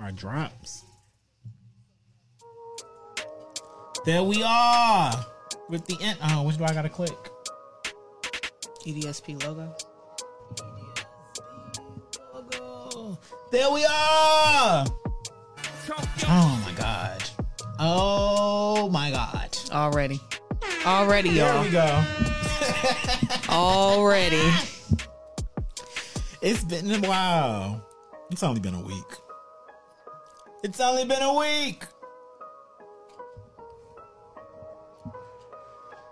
our drops. There we are with the end. Oh, which do I gotta click? EDSP logo. EDSP logo. There we are. Oh my god. Oh my god. Already. Already, y'all. There we go. Already. It's been a while. It's only been a week. It's only been a week.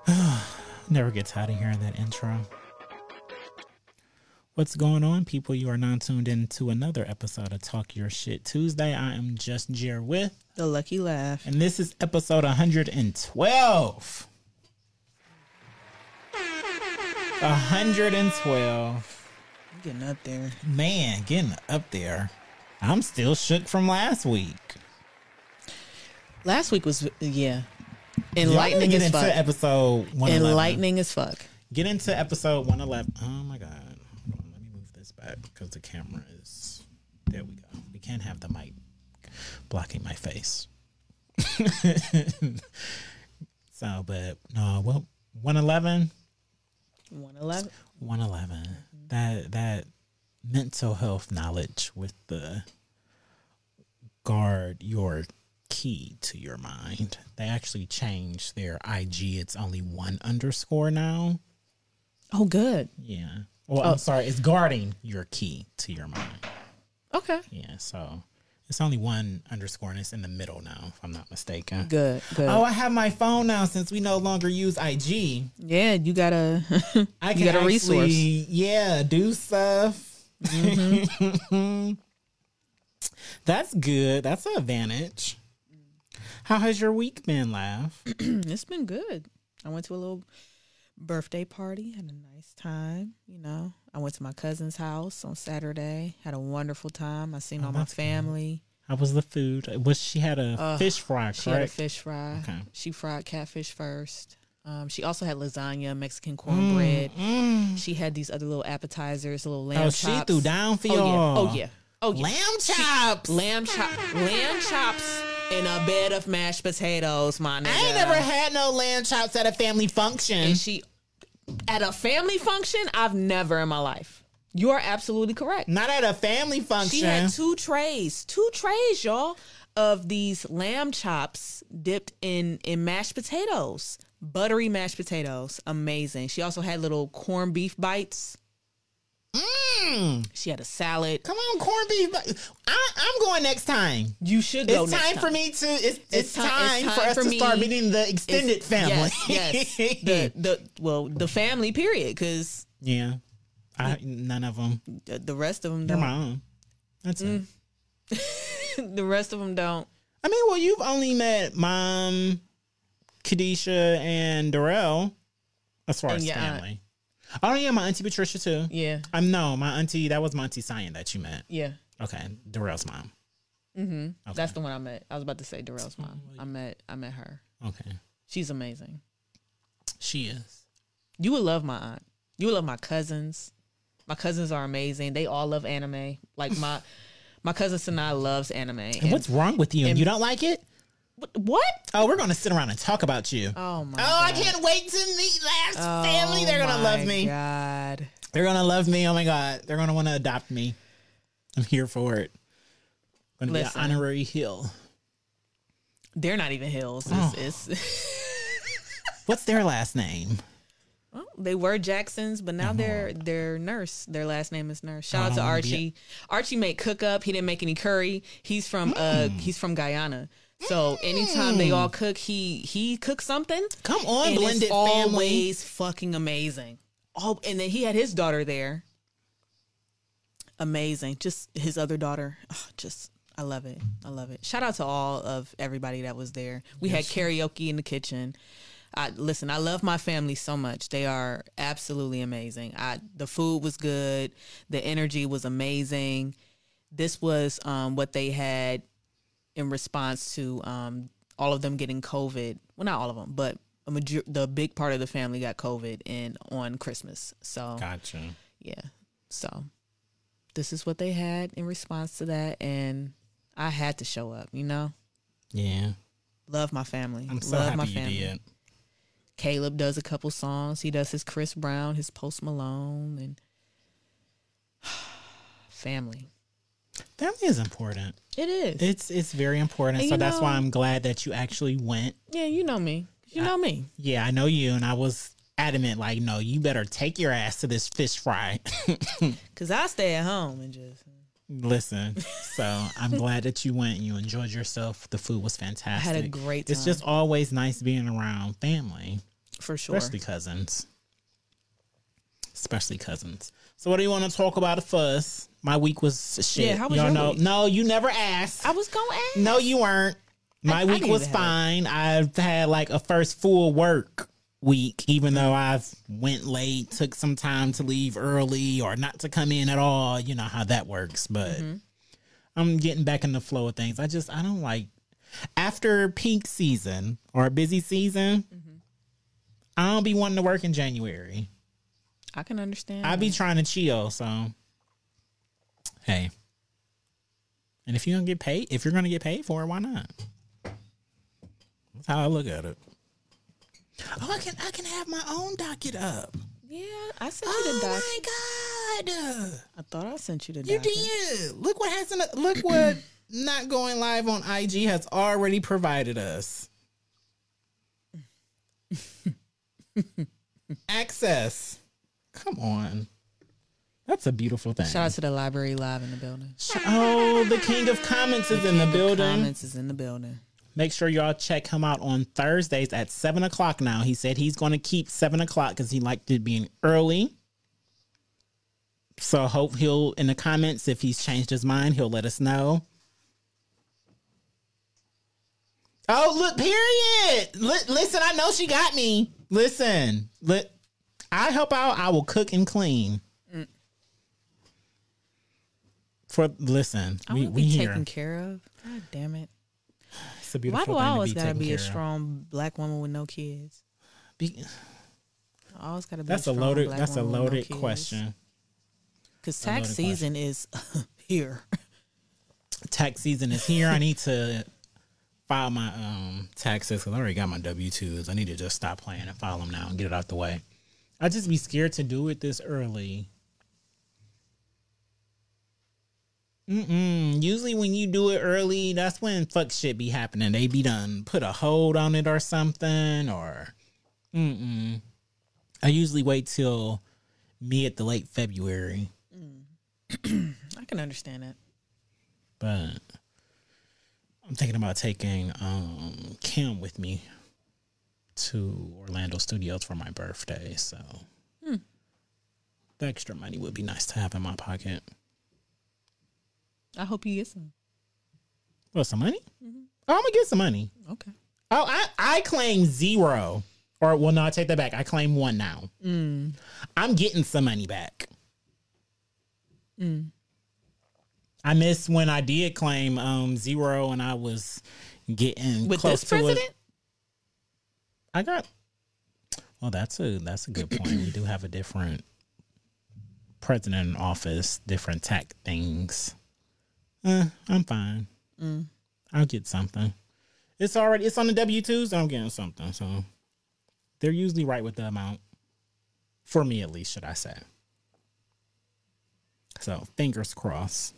Never get tired of hearing that intro. What's going on, people? You are now tuned in to another episode of Talk Your Shit Tuesday. I am just Jer with, The Lucky Lav. and this is episode 112. 112. Getting up there. Man, getting up there. I'm still shook from last week. Last week was yeah. Enlightening get as into fuck. episode 111. Enlightening as fuck. Get into episode 111. Oh my God. Hold on, let me move this back because the camera is. There we go. We can't have the mic blocking my face. so, but no, well, 111. 111. 111 that that mental health knowledge with the guard your key to your mind they actually changed their ig it's only one underscore now Oh, good. yeah well i'm oh. sorry it's guarding your key to your mind Okay. yeah so it's only one underscore and it's in the middle now if i'm not mistaken Good. Good. oh i have my phone now since we no longer use ig yeah, you gotta. I You can got a actually, resource. Yeah, do stuff. That's good. That's an advantage. How has your week been, Lav? it's been good. I went to a little birthday party. Had a nice time. You know, I went to my cousin's house on Saturday. Had a wonderful time. I seen all my that's good. family. How was the food? Was she had a Uh, fish fry, She had a fish fry. Okay. She fried catfish first. Um, she also had lasagna, Mexican cornbread. Mm. She had these other little appetizers, little lamb chops. Oh, chops. she threw down for Oh yeah. y'all. Oh yeah. Oh yeah. Lamb chops. Lamb chop. Lamb chops in a bed of mashed potatoes, my nigga. I ain't never had no lamb chops at a family function. And she at a family function. I've never in my life. You are absolutely correct. Not at a family function. She had two trays, two trays, y'all, of these lamb chops dipped in in mashed potatoes, buttery mashed potatoes. Amazing. She also had little corned beef bites. Mm. She had a salad. Come on, corned beef. I, I'm going next time. You should go. It's next time, for me to. It's, it's, ti- time, it's for us for to start meeting the extended It's- family. Yes, yes. the the well, the family period, because yeah, I none of them. the, the rest of them They're don't. my own. That's Mm. it. the rest of them don't. I mean, well, you've only met mom, Kadisha, and Darrell as far And as your aunt. family. Oh yeah, my auntie Patricia too. Yeah, Um, no, my auntie. That was my auntie Cyan that you met. yeah. Okay, Darrell's mom. Mm-hmm. Okay. That's the one I met. I was about to say Darrell's mom. I met. I met her. Okay, She's amazing. she is. You would love my aunt. You would love my cousins. My cousins are amazing. They all love anime. Like my my cousin Sanaa loves anime. And what's wrong with you? and- you don't like it? What? Oh, we're gonna sit around and talk about you. Oh my! Oh, I can't wait to meet Last Oh family. They're gonna love me. God. They're gonna love me. Oh my god, they're gonna want to adopt me. I'm here for it. Gonna Listen. be an honorary hill. They're not even hills. It's, Oh. it's What's their last name? well, they were Jacksons, but now they're they're Nurse. Their last name is Nurse. Shout out to be Archie. Archie made cook up. He didn't make any curry. He's from uh Hmm. he's from Guyana. So anytime they all cook, he he cooks something. Come on, blended it's family. always fucking amazing. Oh, and then he had his daughter there. Amazing. Just his other daughter. Oh, just I love it. I love it. Shout out to all of everybody that was there. We had karaoke in the kitchen. I listen, I love my family so much. They are absolutely amazing. I the food was good. The energy was amazing. This was um, what they had in response to um, all of them getting COVID. Well, not all of them, but a major- the big part of the family got COVID in on Christmas. So Gotcha. yeah, so this is what they had in response to that, and I had to show up. You know, Yeah. love my family. I'm so love my happy you family. did. Caleb does a couple songs. He does his Chris Brown, his Post Malone, and family. Family is important. It is. It's it's very important. And so that's why I'm glad that you actually went. yeah, you know me. You know me. Yeah, I know you, and I was adamant, like, no, you better take your ass to this fish fry. Cause I stay at home and just Listen, so I'm glad that you went and you enjoyed yourself. The food was fantastic. I had a great time. It's just always nice being around family, for sure. especially cousins. Especially cousins. So, what do you want to talk about first? My week was shit. Yeah, how was Y'all your know? week? No, you never asked. I was gonna ask. No, you weren't. My I week didn't was even have fine. I've had like a first full work week, even though I've went late, took some time to leave early or not to come in at all. You know how that works, but Mm-hmm. I'm getting back in the flow of things. I just I don't like after peak season or busy season. Mm-hmm. I don't be wanting to work in January. I can understand. I be trying to chill, so hey. And if you're gonna get paid, if you're gonna get paid for it, why not? That's how I look at it. Oh, I can I can have my own docket up. yeah, I sent you the doc. Oh my god, I thought I sent you the docket. you doc. did! Look what has look what not going live on IG has already provided us. Access. Come on. That's a beautiful thing. Shout out to the library live in the building. Oh, the king of comments is in the building. Comments is in the building. Make sure y'all check him out on Thursdays at seven o'clock. Now he said he's going to keep seven o'clock because he liked it being early. So hope he'll in the comments if he's changed his mind, he'll let us know. Oh, look, period. Li- listen, I know she got me. Listen, li- I help out. I will cook and clean. For listen, I we we be here. taken care of. God damn it. It's a Why beautiful do I always be gotta be a care of. strong black woman with no kids? Be- I always gotta be. that's a, a loaded. That's a with no loaded question. Because tax loaded season is here. Tax season is here. I need to file my um taxes because I already got my W twos. I need to just stop playing and file them now and get it out the way. I just be scared to do it this early. Mm-mm. Usually when you do it early, that's when fuck shit be happening. They be done put a hold on it or something or mm-mm. I usually wait till mid to late February. I can understand that. but I'm thinking about taking um Kim with me to Orlando Studios for my birthday. So hmm. the extra money would be nice to have in my pocket. I hope you get some. Well, some money? Mm-hmm. Oh, I'm gonna get some money. Okay. Oh, I I claim zero. Or well, no, I take that back. I claim one now. Mm. I'm getting some money back. Mm. I miss when I did claim um zero and I was getting With close this to president? I got. Well, that's a that's a good point. we do have a different president in office, different tech things. Uh, I'm fine. I'll get something. It's already it's on the W twos. I'm getting something, so they're usually right with the amount. For me, at least, should I say? So fingers crossed.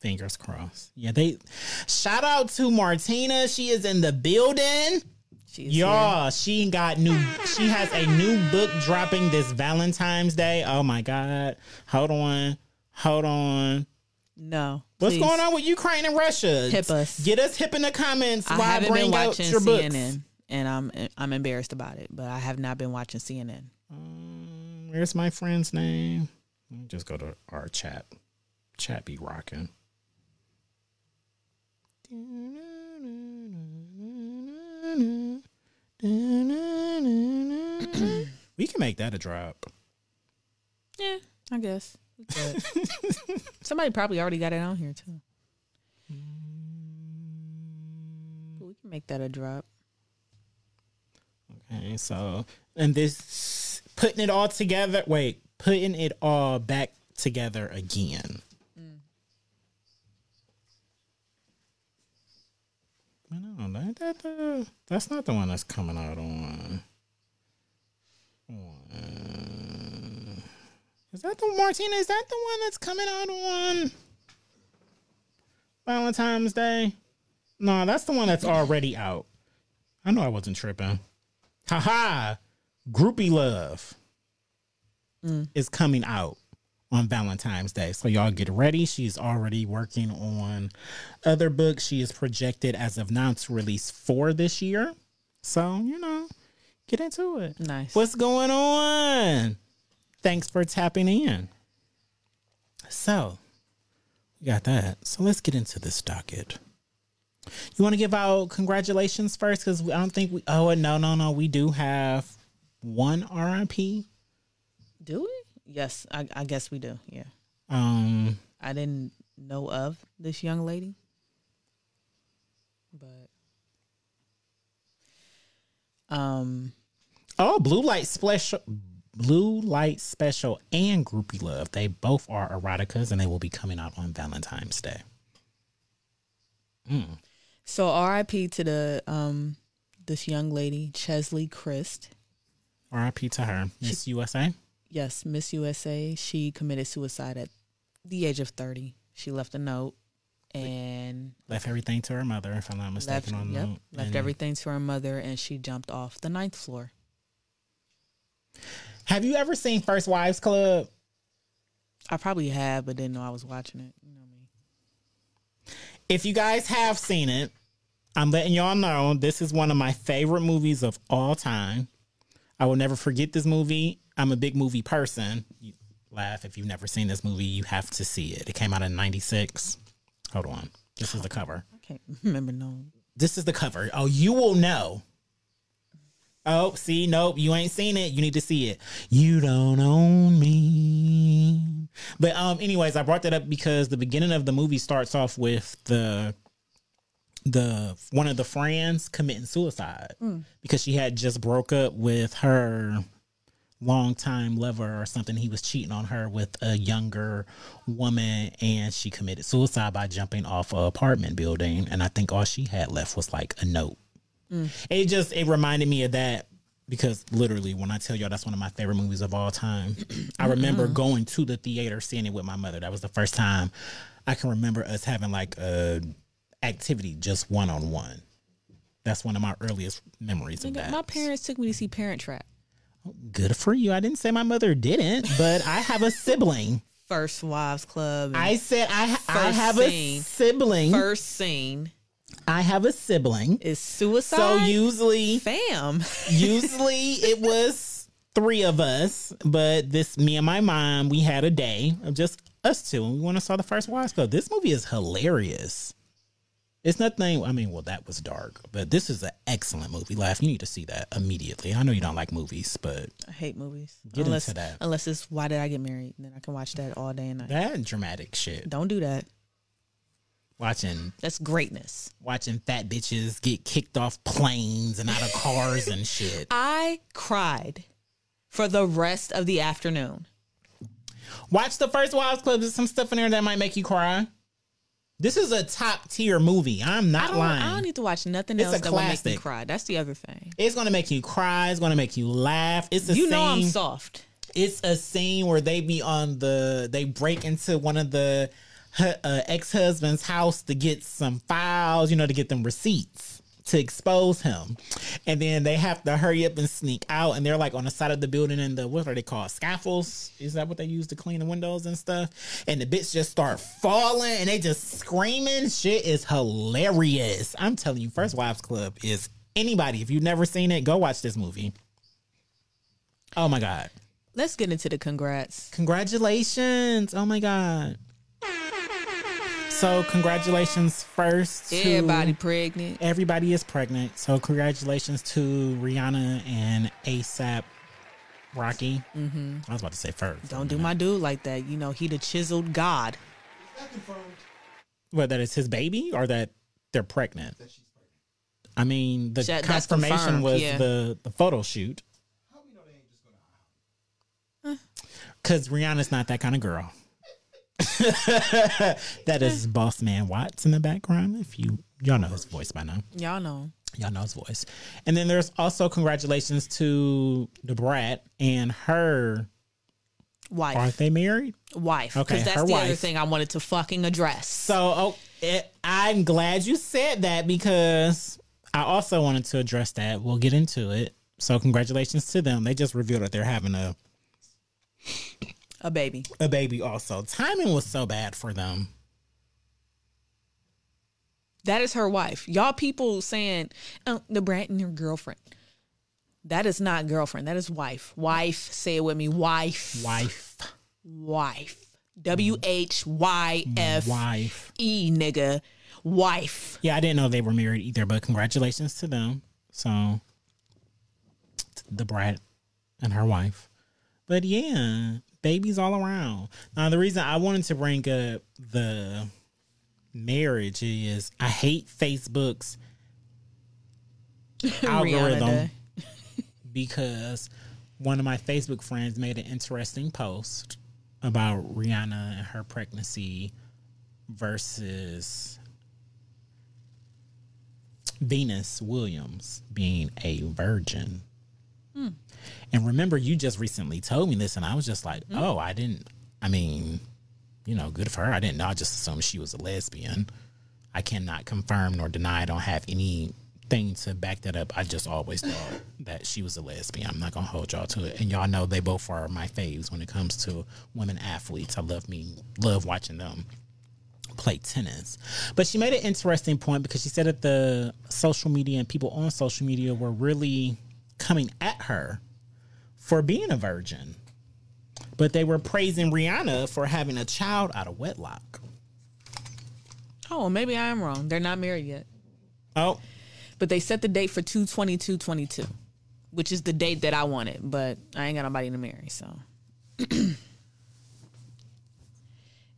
Fingers crossed. Yeah, they shout out to Martina. She is in the building. She's here. Y'all, she got new. She has a new book dropping this Valentine's Day. Oh my God! Hold on, hold on. No. What's please. going on with Ukraine and Russia? Hip us. Get us hip in the comments. I while haven't bring been watching your books. CNN, and I'm I'm embarrassed about it. But I have not been watching CNN. Um, where's my friend's name? Let me just go to our chat. Chat be rocking. We can make that a drop. Yeah, I guess. Somebody probably already got it on here too. But we can make that a drop. Okay, so and this putting it all together. Wait, putting it all back together again. That the? That's not the one that's coming out on. on- Is that the Martina? Is that the one that's coming out on Valentine's Day? No, that's the one that's already out. I know I wasn't tripping. Haha, Groupie Love mm. is coming out on Valentine's Day. So y'all get ready. She's already working on other books. She is projected as of now to release four this year. So, you know, get into it. Nice. What's going on? Thanks for tapping in. So, we got that. So let's get into this docket. You want to give out congratulations first? Because I don't think we. Oh, no, no, no. We do have one RIP. Do we? Yes, I, I guess we do. Yeah. Um, I didn't know of this young lady, but um, Oh, Blue Light Special, Blue Light Special, and Groupie Love. They both are eroticas, and they will be coming out on Valentine's Day. so R.I.P. to the um this young lady Cheslie Kryst. R.I.P. to her, Miss USA. Yes, Miss USA. She committed suicide at the age of thirty. She left a note and Left everything to her mother, if I'm not left mistaken. on yep, note. left And everything to her mother, and she jumped off the ninth floor. Have you ever seen First Wives Club? I probably have, but didn't know I was watching it. You know me. If you guys have seen it, I'm letting y'all know this is one of my favorite movies of all time. I will never forget this movie. I'm a big movie person. You Lav if you've never seen this movie, you have to see it. It came out in 96. Hold on. This is the cover. I can't remember no. This is the cover. Oh, you will know. Oh, see, nope, you ain't seen it. You need to see it. You don't own me. But um, anyways, I brought that up because the beginning of the movie starts off with the the one of the friends committing suicide hmm. because she had just broke up with her longtime lover or something. He was cheating on her with a younger woman and she committed suicide by jumping off a apartment building. And I think all she had left was like a note. Hmm. It just it reminded me of that because literally when I tell y'all that's one of my favorite movies of all time. I remember going to the theater seeing it with my mother. That was the first time I can remember us having like a activity just one on one. That's one of my earliest memories of that. My parents took me to see Parent Trap. Good for you. I didn't say my mother didn't, but I have a sibling. First Wives Club. I said I I have scene. a sibling. first scene I have a sibling. is suicide. So usually fam. usually it was three of us, but this me and my mom, we had a day of just us two and we went and saw the first Wives Club. This movie is hilarious. It's nothing I mean, well that was dark, but this is an excellent movie. Lav, you need to see that immediately. I know you don't like movies, but I hate movies. Get unless, into that. Unless it's Why Did I Get Married? Then I can watch that all day and night. that dramatic shit. Don't do that. Watching That's greatness. watching fat bitches get kicked off planes and out of cars and shit. I cried for the rest of the afternoon. Watch the first Wives Club. There's some stuff in there that might make you cry. This is a top tier movie. I'm not don't, lying. I don't need to watch nothing It's else that will make me cry. That's the other thing. it's gonna make you cry. It's gonna make you laugh. It's a You scene. know I'm soft. It's a scene where they be on the. They break into one of the uh, ex husband's house to get some files. You know, to get them receipts to expose him, and then they have to hurry up and sneak out. And they're like on the side of the building, and the what are they called? Scaffolds? Is that what they use to clean the windows and stuff? And the bitch just start falling, and they just screaming. Shit is hilarious. I'm telling you, First Wives Club is anybody. If you've never seen it, go watch this movie. Oh my god. Let's get into the congrats. Congratulations. Oh my God. So, congratulations first. To Everybody pregnant. Everybody is pregnant. So, congratulations to Rihanna and ASAP Rocky. Mm-hmm. I was about to say first. Don't do my dude like that. You know, he the chiseled god. Well, that it's his baby or that they're pregnant? I mean, the That- confirmation was yeah. the, the photo shoot. How we know they ain't just going to lie? Because Rihanna's not that kind of girl. that is Boss Man Watts in the background. If you y'all know his voice by now. Y'all know. Y'all know his voice. And then there's also congratulations to the brat and her. Wife. Aren't they married? Wife. Okay, Because that's the other thing I wanted to fucking address. So oh, it, I'm glad you said that because I also wanted to address that. We'll get into it. So congratulations to them. They just revealed that they're having a A baby. a baby. Also, timing was so bad for them. That is her wife. Y'all people saying, oh, the brat and her girlfriend. That is not girlfriend. That is wife. Wife. Say it with me. Wife. Wife, Wife. W H Y F wife. E, nigga. Wife. Yeah, I didn't know they were married either, but congratulations to them. So the brat and her wife. But yeah, babies all around. Now the reason I wanted to bring up the marriage is I hate Facebook's algorithm because one of my Facebook friends made an interesting post about Rihanna and her pregnancy versus Venus Williams being a virgin. Hmm. And remember, you just recently told me this, and I was just like, hmm. oh, I didn't, I mean, you know, good for her. I didn't know. I just assumed she was a lesbian. I cannot confirm nor deny. I don't have anything to back that up. I just always thought that she was a lesbian. I'm not gonna hold y'all to it. And y'all know they both are my faves when it comes to women athletes. I love me, love watching them play tennis. But she made an interesting point because she said that the social media and people on social media were really coming at her for being a virgin. But they were praising Rihanna for having a child out of wedlock. Oh, maybe I am wrong. They're not married yet. Oh, But they set the date for 22222, which is the date that I wanted, but I ain't got nobody to marry, so.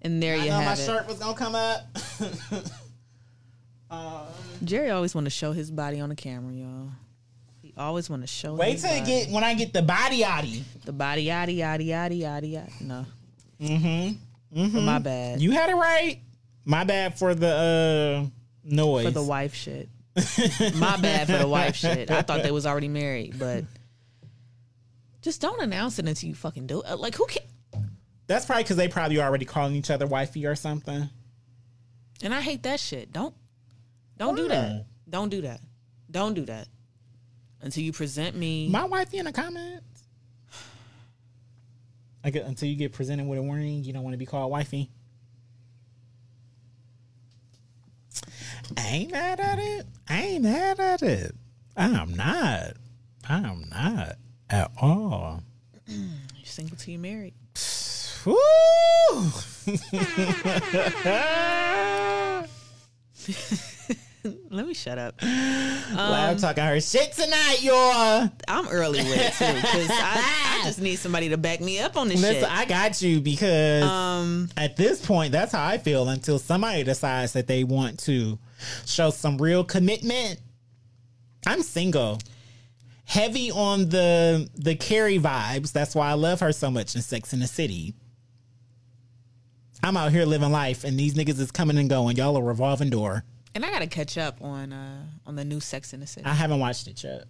and there I you know my have it. shirt was gonna come up. Um, Jerry always want to show his body on the camera, y'all. Always want to show Wait till body. get when I get the body yaddy. the body yaddy yaddy yaddy yaddy yaddy. No. Mm-hmm. My bad. You had it right. My bad for the uh noise. for the wife shit. My bad for the wife shit. I thought they was already married, but just don't announce it until you fucking do it. Like who can That's probably because they probably already calling each other wifey or something. And I hate that shit. Don't don't do that. Don't do that. Don't do that. Until you present me. My wifey in the comments. I get, until you get presented with a warning, you don't want to be called wifey. I ain't mad at it. I ain't mad at it. I'm not. I'm not at all. You're single till you married. Woo! Let me shut up. Loud talking her shit tonight, y'all. I'm early with it too because I, I just need somebody to back me up on this Listen, shit. I got you because Um, at this point, that's how I feel until somebody decides that they want to show some real commitment. I'm single. Heavy on the the Carrie vibes. That's why I love her so much in Sex in the City. I'm out here living life, and these niggas is coming and going. Y'all a revolving door. And I gotta catch up on uh on the new Sex in the City. I haven't watched it yet.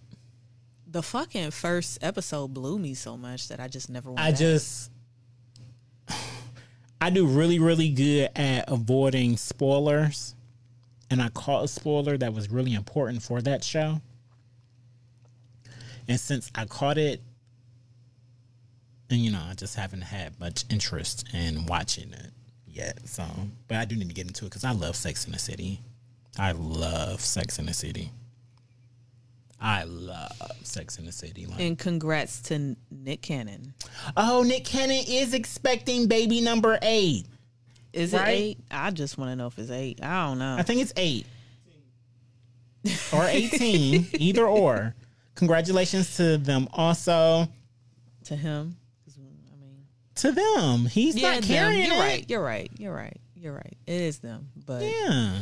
the fucking first episode blew me so much that I just never. I back. just I do really really good at avoiding spoilers, and I caught a spoiler that was really important for that show. And since I caught it, and you know, I just haven't had much interest in watching it yet. So, but I do need to get into it because I love Sex in the City. I love Sex in the City. I love Sex in the City. Like, And congrats to Nick Cannon. Oh, Nick Cannon is expecting baby number eight. Is it eight? I just want to know if it's eight. I don't know. I think it's eight or 18, either or. Congratulations to them also. to him. I mean, To them. He's yeah, not them. carrying You're it. right. You're right. You're right. You're right. It is them. But Yeah.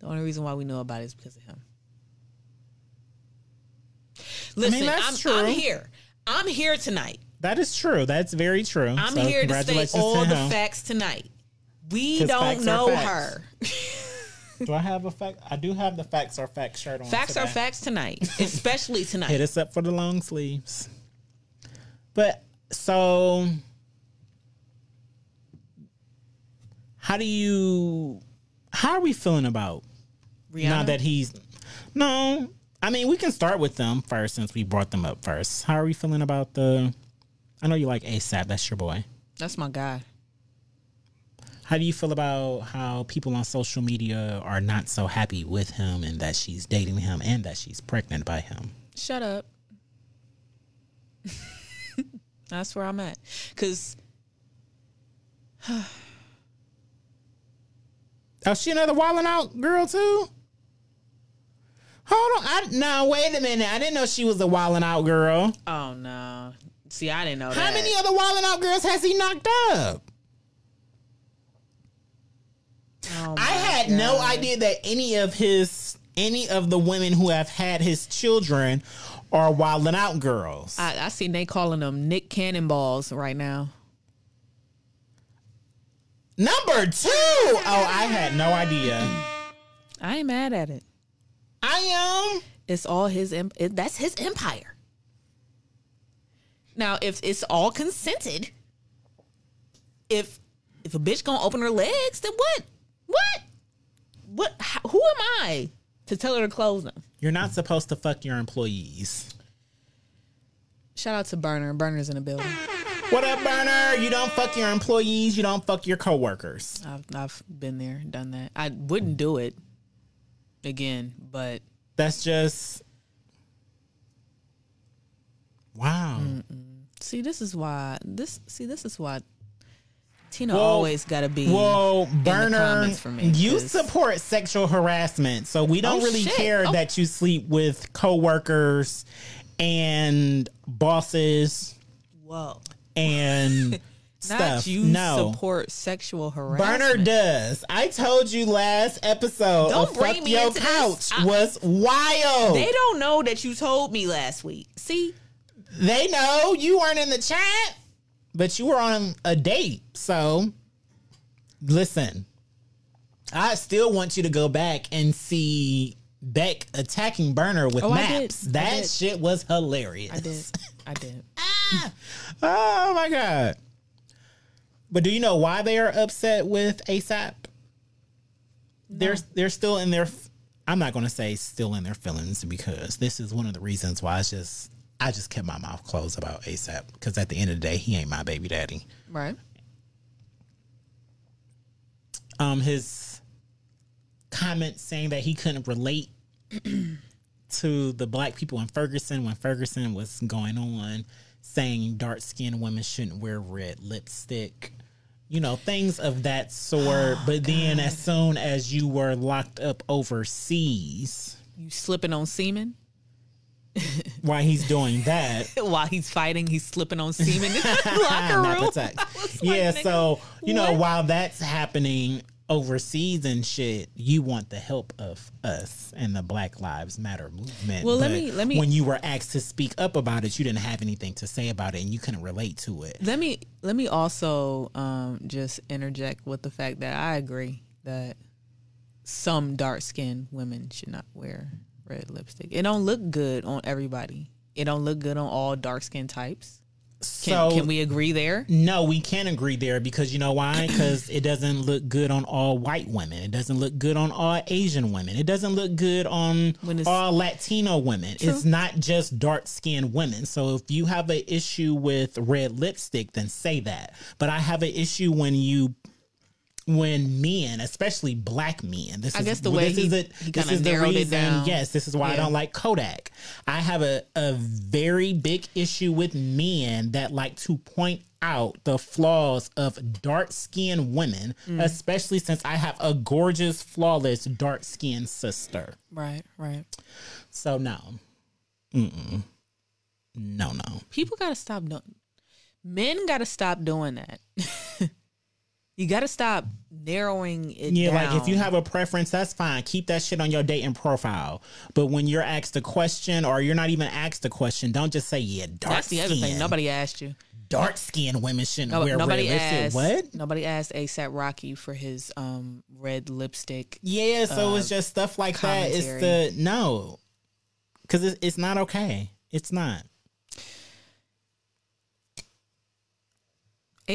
The only reason why we know about it is because of him. Listen, that's I'm, true. I'm here. I'm here tonight. That is true. That's very true. I'm So here to state all to the facts tonight. We don't know her. Do I have a fact? I do have the facts are facts shirt on. Facts are facts tonight, especially tonight. Hit us up for the long sleeves. But so, how do you? How are we feeling about Rihanna. now that he's? No, I mean we can start with them first since we brought them up first. How are we feeling about the? I know you like ASAP. That's your boy. That's my guy. How do you feel about how people on social media are not so happy with him and that she's dating him and that she's pregnant by him? Shut up. That's where I'm at. Cause Oh, she another wilding out girl too? Hold on. I no, wait a minute. I didn't know she was a wilding out girl. oh no. See, I didn't know How that. many other wilding out girls has he knocked up? Oh, I had no idea that any of his any of the women who have had his children are wilding out girls. I, I see they calling them Nick Cannonballs right now. Number two. Oh, I had no idea. I ain't mad at it. I am. It's all his. It, that's his empire. Now, if it's all consented, if if a bitch gonna open her legs, then what? What? What? How, who am I to tell her to close them? You're not supposed to fuck your employees. Shout out to Burner. Burner's in the building. What up, Burner? You don't fuck your employees. You don't fuck your coworkers. I've I've been there, done that. I wouldn't do it again, but That's just wow. see, this is why this. See, this is why Tina Well- always got to be. Well, Burner, me, you 'cause- support sexual harassment, so we don't Oh, really shit. care Oh. that you sleep with coworkers and bosses Whoa. and stuff. you no. support sexual harassment. Burner does. I told you last episode Don't bring me Your Couch. I- was wild. They don't know that you told me last week. See, They know you weren't in the chat, but you were on a date. So, listen, I still want you to go back and see Beck attacking Burner with Oh, maps. That shit was hilarious. I did. I did. Ah! Oh my god! But do you know why they are upset with ASAP? They're they're still in their. I'm not going to say still in their feelings because this is one of the reasons why it's just I just kept my mouth closed about ASAP because at the end of the day he ain't my baby daddy. Right. Um, his comment saying that he couldn't relate to the black people in Ferguson when Ferguson was going on, saying dark skinned women shouldn't wear red lipstick, you know, things of that sort. Oh, but then, as soon as you were locked up overseas, You slipping on semen while he's doing that, while he's fighting. He's slipping on semen in the locker room. the text. I was like, yeah, so you know, while that's happening overseas and shit, you want the help of us and the Black Lives Matter movement. Well, let me- let me- When you were asked to speak up about it, you didn't have anything to say about it, and you couldn't relate to it. Let me let me also um, just interject with the fact that I agree that some dark skinned women should not wear red lipstick. It don't look good on everybody. It don't look good on all dark skin types. Can, so can we agree there? No, we can't agree there because you know why? Because it doesn't look good on all white women. It doesn't look good on all Asian women. It doesn't look good on all Latino women. It's not just dark skinned women. So if you have an issue with red lipstick, then say that. But I have an issue when you when men, especially black men, this I is guess the way this is he- it- he this is the reason. down. Yes, this is why I don't like Kodak. I have a, a very big issue with men that like to point out the flaws of dark skinned women, Mm. especially since I have a gorgeous, flawless, dark skinned sister. Right, right. So, no. Mm-mm. No, no. People got to stop doing. Men got to stop doing that. you got to stop narrowing it Yeah, down. like if you have a preference, that's fine. Keep that shit on your dating profile. But when you're asked a question or you're not even asked a question, don't just say, yeah, dark that's the other thing. Nobody asked you. dark skinned women shouldn't No- wear nobody red lipstick. asked. What? Nobody asked ASAP Rocky for his um red lipstick. Yeah, so it's uh, just stuff like that. It's the no, because it's, it's not okay. It's not.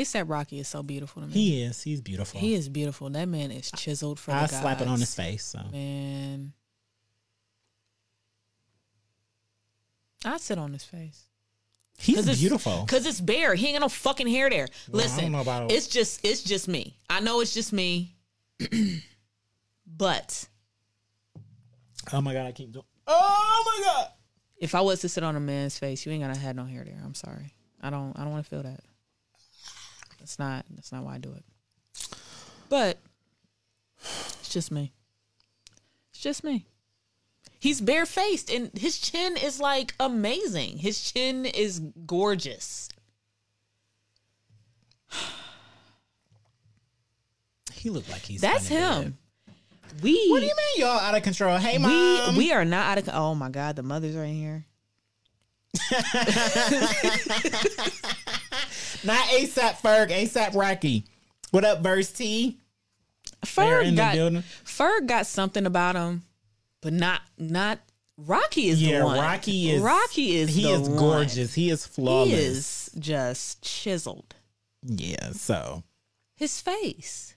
ASAP Rocky is so beautiful to me. He is. He's beautiful. He is beautiful. That man is chiseled for the I slap it on his face. So Man. I'd sit on his face. he's it's, beautiful. Cause it's bare. He ain't got no fucking hair there. Well, I Listen, don't know about- it's just it's just me. I know it's just me. but Oh my god, I keep doing. Oh my god. if I was to sit on a man's face, you ain't gonna have no hair there. I'm sorry. I don't I don't want to feel that. That's not that's not why I do it. But it's just me. It's just me. He's barefaced and his chin is like amazing. His chin is gorgeous. He looked like he's. That's him. We What do you mean y'all out of control? Hey, we mom. we are not out of. Oh my god, the mothers are in here. Not ASAP Ferg, ASAP Rocky. What up, Verse T? They're Ferg got. Ferg got something about him, but not not Rocky is Yeah, the one. Rocky is. Rocky is He the is one. gorgeous. He is flawless. He is just chiseled. Yeah. So His face,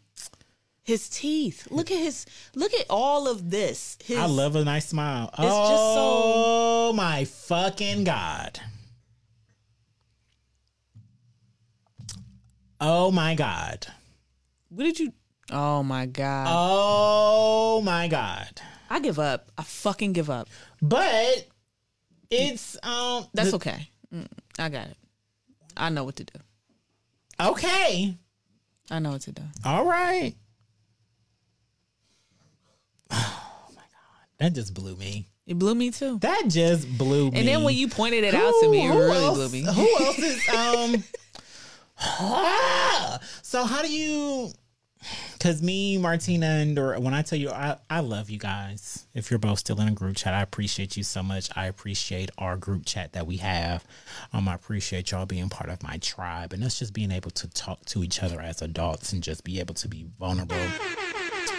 his teeth. Look at his. Look at all of this. His, I love a nice smile. It's just so- oh my fucking god. Oh my god. What did you? Oh my god! Oh my god. I give up. I fucking give up. But it's um That's the- okay. Mm, I got it. I know what to do. okay. I know what to do. All right. Oh my god. That just blew me. It blew me too. That just blew me. And then when you pointed it out to me, it really else- blew me. Who else is um ah! So how do you Cause me, Martina, and or when I tell you I, I love you guys. If you're both still in a group chat, I appreciate you so much. I appreciate our group chat that we have. Um, I appreciate y'all being part of my tribe and us just being able to talk to each other as adults and just be able to be vulnerable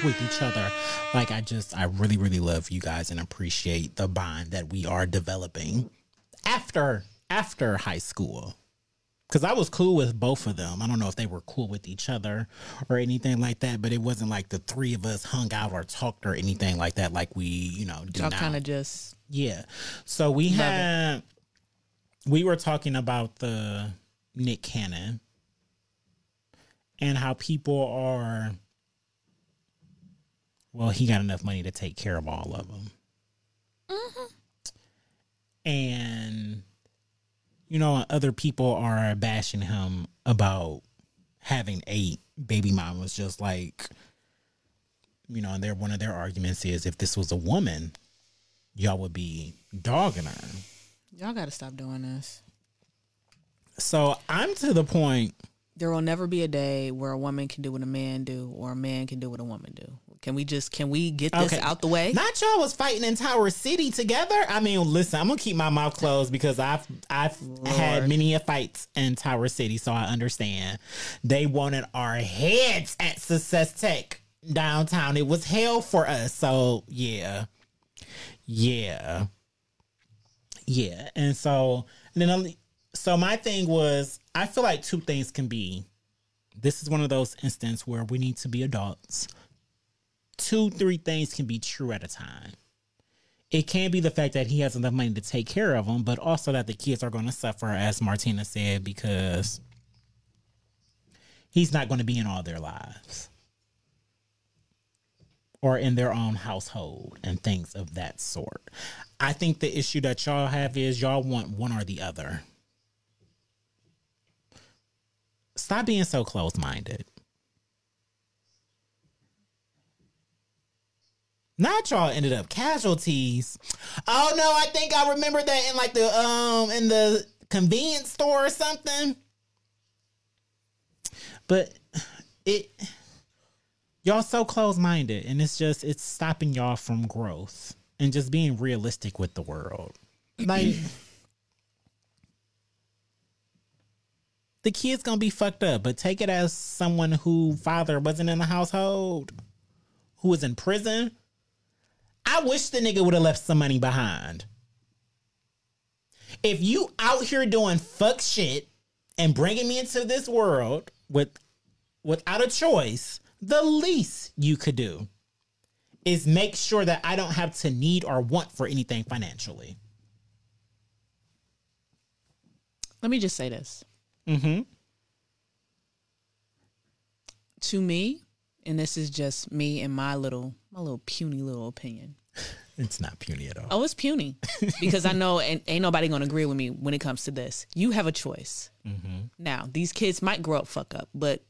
with each other. Like I just I really, really love you guys and appreciate the bond that we are developing after after high school because I was cool with both of them. I don't know if they were cool with each other or anything like that, but it wasn't like the three of us hung out or talked or anything like that, like we, you know, do Y'all kind of just yeah. So we had, we were talking about the Nick Cannon and how people are, well, he got enough money to take care of all of them. Mm-hmm. And you know, other people are bashing him about having eight baby mamas, just like, you know, and their one of their arguments is if this was a woman, y'all would be dogging her. y'all got to stop doing this. So I'm to the point. There will never be a day where a woman can do what a man do, or a man can do what a woman do. Can we just can we get this Okay. out the way? Not y'all was fighting in Tower City together. I mean, listen, I'm gonna keep my mouth closed because I've I've had many a fights in Tower City, so I understand. They wanted our heads at Success Tech downtown. It was hell for us. So yeah, yeah, yeah. And so and then so my thing was, I feel like two things can be. This is one of those instances where we need to be adults two, three things can be true at a time. It can be the fact that he has enough money to take care of them, but also that the kids are going to suffer, as Martina said, because he's not going to be in all their lives or in their own household and things of that sort. I think the issue that y'all have is y'all want one or the other. Stop being so close minded. Not y'all ended up casualties. Oh no, I think I remember that in like the um in the convenience store or something. But it y'all so close minded and it's just it's stopping y'all from growth and just being realistic with the world. Like the kid's gonna be fucked up. But take it as someone who father wasn't in the household, who was in prison. I wish the nigga would have left some money behind. If you out here doing fuck shit and bringing me into this world with without a choice, the least you could do is make sure that I don't have to need or want for anything financially. Let me just say this. Mm-hmm. To me, and this is just me and my little my little puny little opinion. It's not puny at all. Oh, it's puny because I know and ain't nobody gonna agree with me when it comes to this. You have a choice. Mm-hmm. Now, these kids might grow up fuck up, but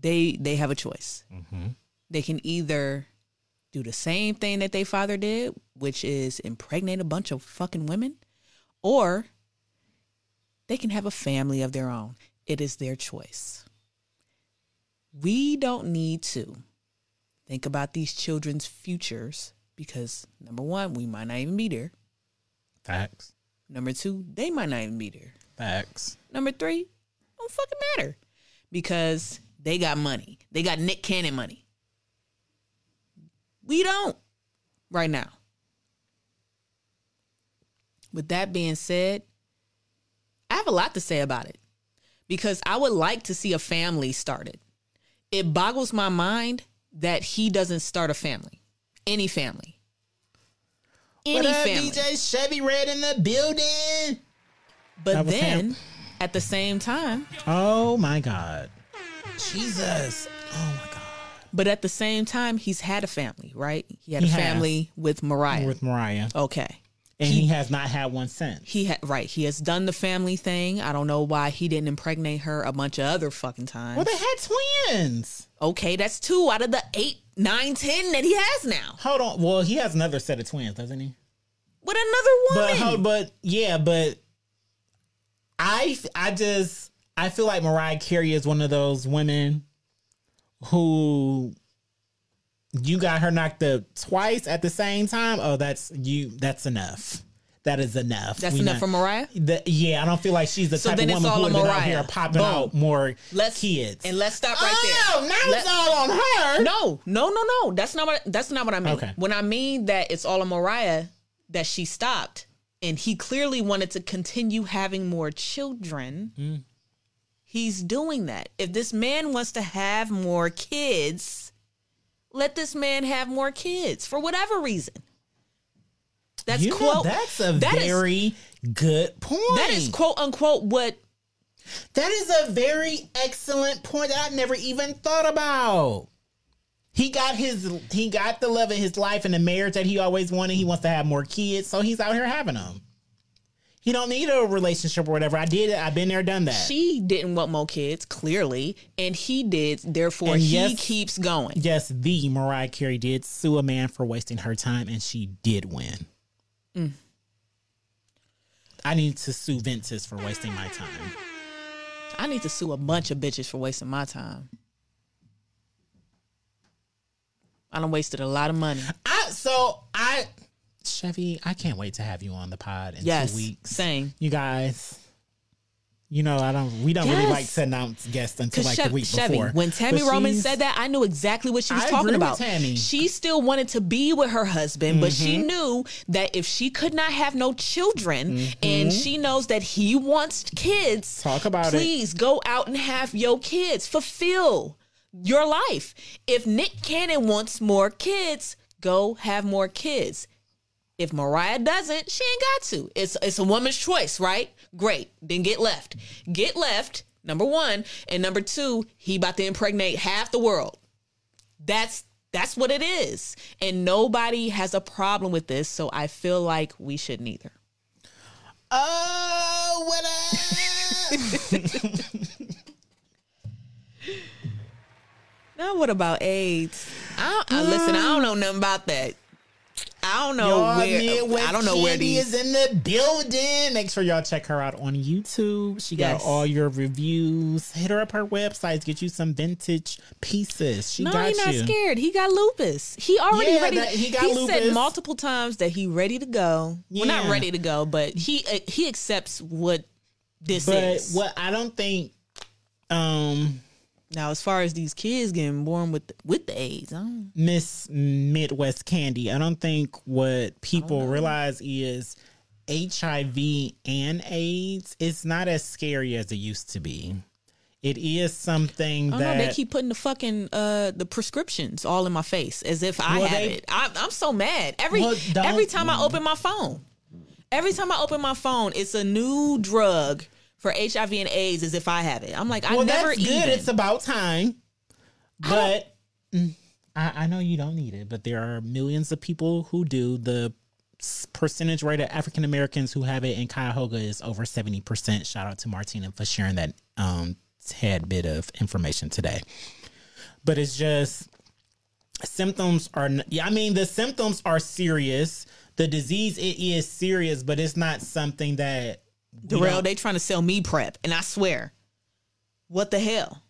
they they have a choice. Mm-hmm. They can either do the same thing that their father did, which is impregnate a bunch of fucking women, or they can have a family of their own. It is their choice. We don't need to think about these children's futures because number one, we might not even be there. Facts. Number two, they might not even be there. Facts. Number three, don't fucking matter because they got money. They got Nick Cannon money. We don't right now. With that being said, I have a lot to say about it because I would like to see a family started. It boggles my mind that he doesn't start a family, any family. Any what up, family. DJ Chevy Red in the building? But then him. at the same time, Oh my God. Jesus. Oh my God. But at the same time, he's had a family, right? He had He a has. family with Mariah. With Mariah. okay. And he, has not had one since. He had right. He has done the family thing. I don't know why he didn't impregnate her a bunch of other fucking times. Well, they had twins. okay, that's two out of the eight, nine, ten that he has now Hold on. Well, he has another set of twins, doesn't he? with another one? But woman. hold, but yeah, but I I just I feel like Mariah Carey is one of those women who you got her knocked up twice at the same time. Oh, that's you. That's enough. That is enough. that's We enough not- for Mariah. The, yeah, I don't feel like she's the So type of woman who would been out here popping Boom. out more Let's kids. and let's stop right oh, there. now Let- it's all on her. No, no, no, no. That's not what. That's not what I mean. Okay. When I mean that it's all on Mariah that she stopped, and he clearly wanted to continue having more children. Mm. He's doing that. If this man wants to have more kids, let this man have more kids for whatever reason. That's you know, quote. that's a that is- very good point. that is quote unquote what That is a very excellent point that I never even thought about. He got his he got the love of his life and the marriage that he always wanted. He wants to have more kids, so he's out here having them. He don't need a relationship or whatever. I did it. I've been there, done that. she didn't want more kids, clearly, and he did. Therefore, And he yes- keeps going. yes, the Mariah Carey did sue a man for wasting her time, and she did win. Mm. I need to sue Ventus for wasting my time. I need to sue a bunch of bitches for wasting my time. I done wasted a lot of money. I so I Chevy, I can't wait to have you on the pod in Yes, two weeks. same. You guys, you know I don't. We don't really like to announce guests until like Chevy, the week Chevy, before. when Tammy But Roman said that, I knew exactly what she was I talking about. Tammy. She still wanted to be with her husband, but she Mm-hmm. knew that if she could not have no children, Mm-hmm. and she knows that he wants kids, Talk about it. please go out and have your kids. Fulfill your life. If Nick Cannon wants more kids, go have more kids. If Mariah doesn't, she ain't got to. It's it's a woman's choice, right? Great. Then get left. Get left. Number one, and number two, he about to impregnate half the world. That's that's what it is, and nobody has a problem with this. So I feel like we should neither. Oh, what up? Now what about AIDS? I, don't, I listen. I don't know nothing about that. I don't know Y'all where. I don't know where these. is in the building. Make sure y'all check her out on YouTube. She Yes. got all your reviews. Hit her up her websites. Get you some vintage pieces. She No, got he's not you. scared. He got lupus. He already Yeah, ready. he he got said multiple times that he ready to go. Well, not ready to go, but he uh, he accepts what this But is. what I don't think, um, Now, as far as these kids getting born with with the AIDS, I don't, Miss Midwest Candy, I don't think what people realize is HIV and AIDS. It's not as scary as it used to be. It is something that know. They keep putting the fucking uh the prescriptions all in my face as if I Well, have they- it. I, I'm so mad every Well, every time I open my phone. Every time I open my phone, it's a new drug for HIV and AIDS as if I have it. I'm like, I well, never that's even. good. It's about time. But mm, I, I know you don't need it, but there are millions of people who do. The percentage rate of African Americans who have it in Cuyahoga is over seventy percent. Shout out to Martina for sharing that um tad bit of information today. But it's just symptoms are. I mean the symptoms are serious. The disease it is serious, but it's not something that Darrell, they trying to sell me PrEP, and I swear, what the hell?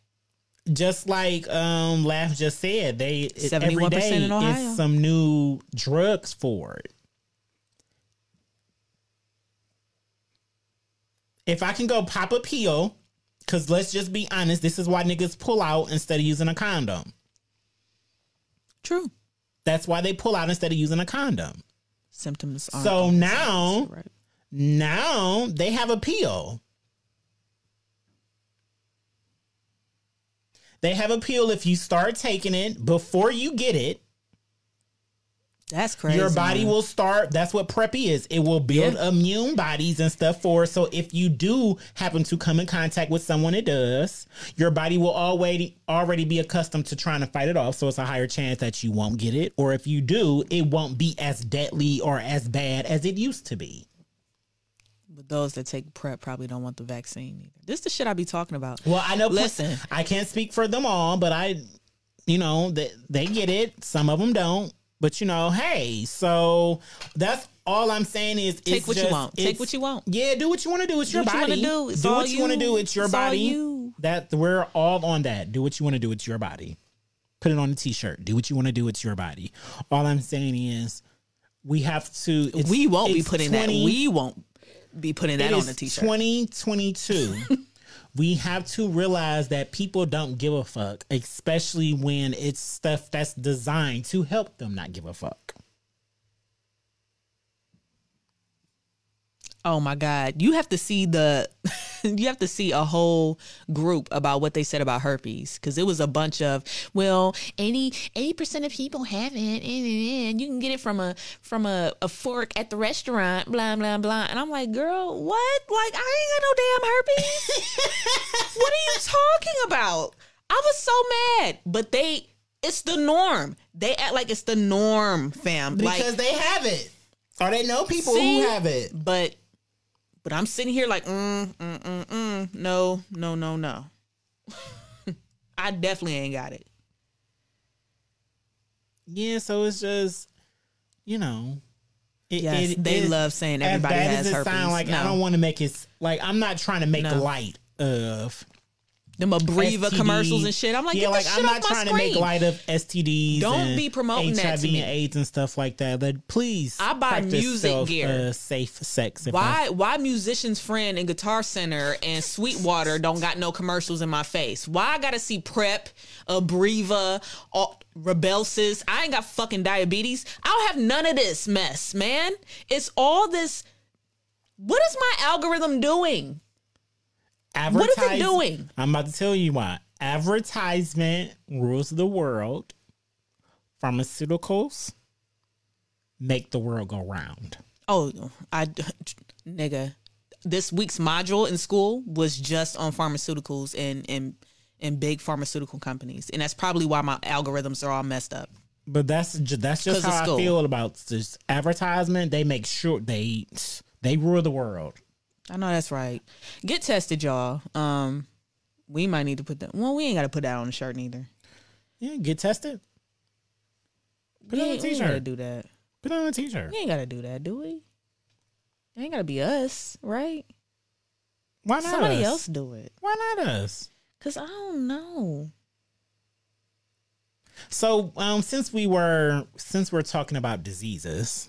just like um Lav just said, they every 71% in Ohio. is some new drugs for it. If I can go pop a pill, because let's just be honest, this is why niggas pull out instead of using a condom. True That's why they pull out instead of using a condom. symptoms. So now, right. Now they have a pill. They have a pill if you start taking it before you get it. That's crazy. your body man. will start that's what preppy is it will build Yeah. immune bodies and stuff for so if you do happen to come in contact with someone it does your body will already already be accustomed to trying to fight it off so it's a higher chance that you won't get it or if you do it won't be as deadly or as bad as it used to be But those that take PrEP probably don't want the vaccine either. This is the shit I be talking about. well i know Listen. i can't speak for them all but i you know they, they get it some of them don't but you know hey so that's all i'm saying is Take what you want. Take what you want. Yeah, do what you want to do. It's Do your what you body. do. It's do all what you, want to do. It's your It's body. you. That we're all on that. Do what you want to do. It's your body. Put it on a t-shirt. Do what you want to do. It's your body. All I'm saying is, we have to. we won't be putting 20 that. We won't be putting that it on is the t-shirt. 2022. we have to realize that people don't give a fuck, especially when it's stuff that's designed to help them not give a fuck. Oh my God. You have to see the you have to see a whole group about what they said about herpes. Cause it was a bunch of, well, 80 percent of people have it and, you can get it from a from a, a fork at the restaurant, blah, blah, blah. And I'm like, girl, what? Like I ain't got no damn herpes. what are you talking about? I was so mad. But they it's the norm. They act like it's the norm, fam. like Because they have it. Or they know people See? who have it. but but I'm sitting here like mm mm mm mm no no no no. I definitely ain't got it. Yeah, so it's just, you know, it, Yes, it- they it- love saying as everybody bad has as it herpes. sound like I don't want to make it like I'm not trying to make No. light of Them Abreva STD. commercials and shit. I'm like, yeah, get like I'm not trying screen. to make light of STDs. Don't and be promoting that to me. and AIDS and stuff like that. But please, I buy music self, gear. uh, safe sex. Why why musician's friend and guitar center and Sweetwater don't got no commercials in my face? Why I gotta see PrEP, Abreva, all, Rybelsus? I ain't got fucking diabetes. I don't have none of this mess, man. It's all this. What is my algorithm doing? What is it doing? I'm about to tell you why. Advertisement rules the world. Pharmaceuticals make the world go round. Oh, I nigga, this week's module in school was just on pharmaceuticals and and and big pharmaceutical companies, and that's probably why my algorithms are all messed up. But that's that's just how I feel about this advertisement. They make sure they they rule the world. I know that's right. Get tested, y'all. Um, we might need to put that. Well, we ain't got to put that on the shirt neither. Yeah, get tested. Put we on a ain't gotta t-shirt. do that. Put it on a t-shirt. We ain't gotta do that, do we? It ain't gotta be us, right? Why not Somebody us? else do it. Why not us? Cause I don't know. So, um, since we were since we're talking about diseases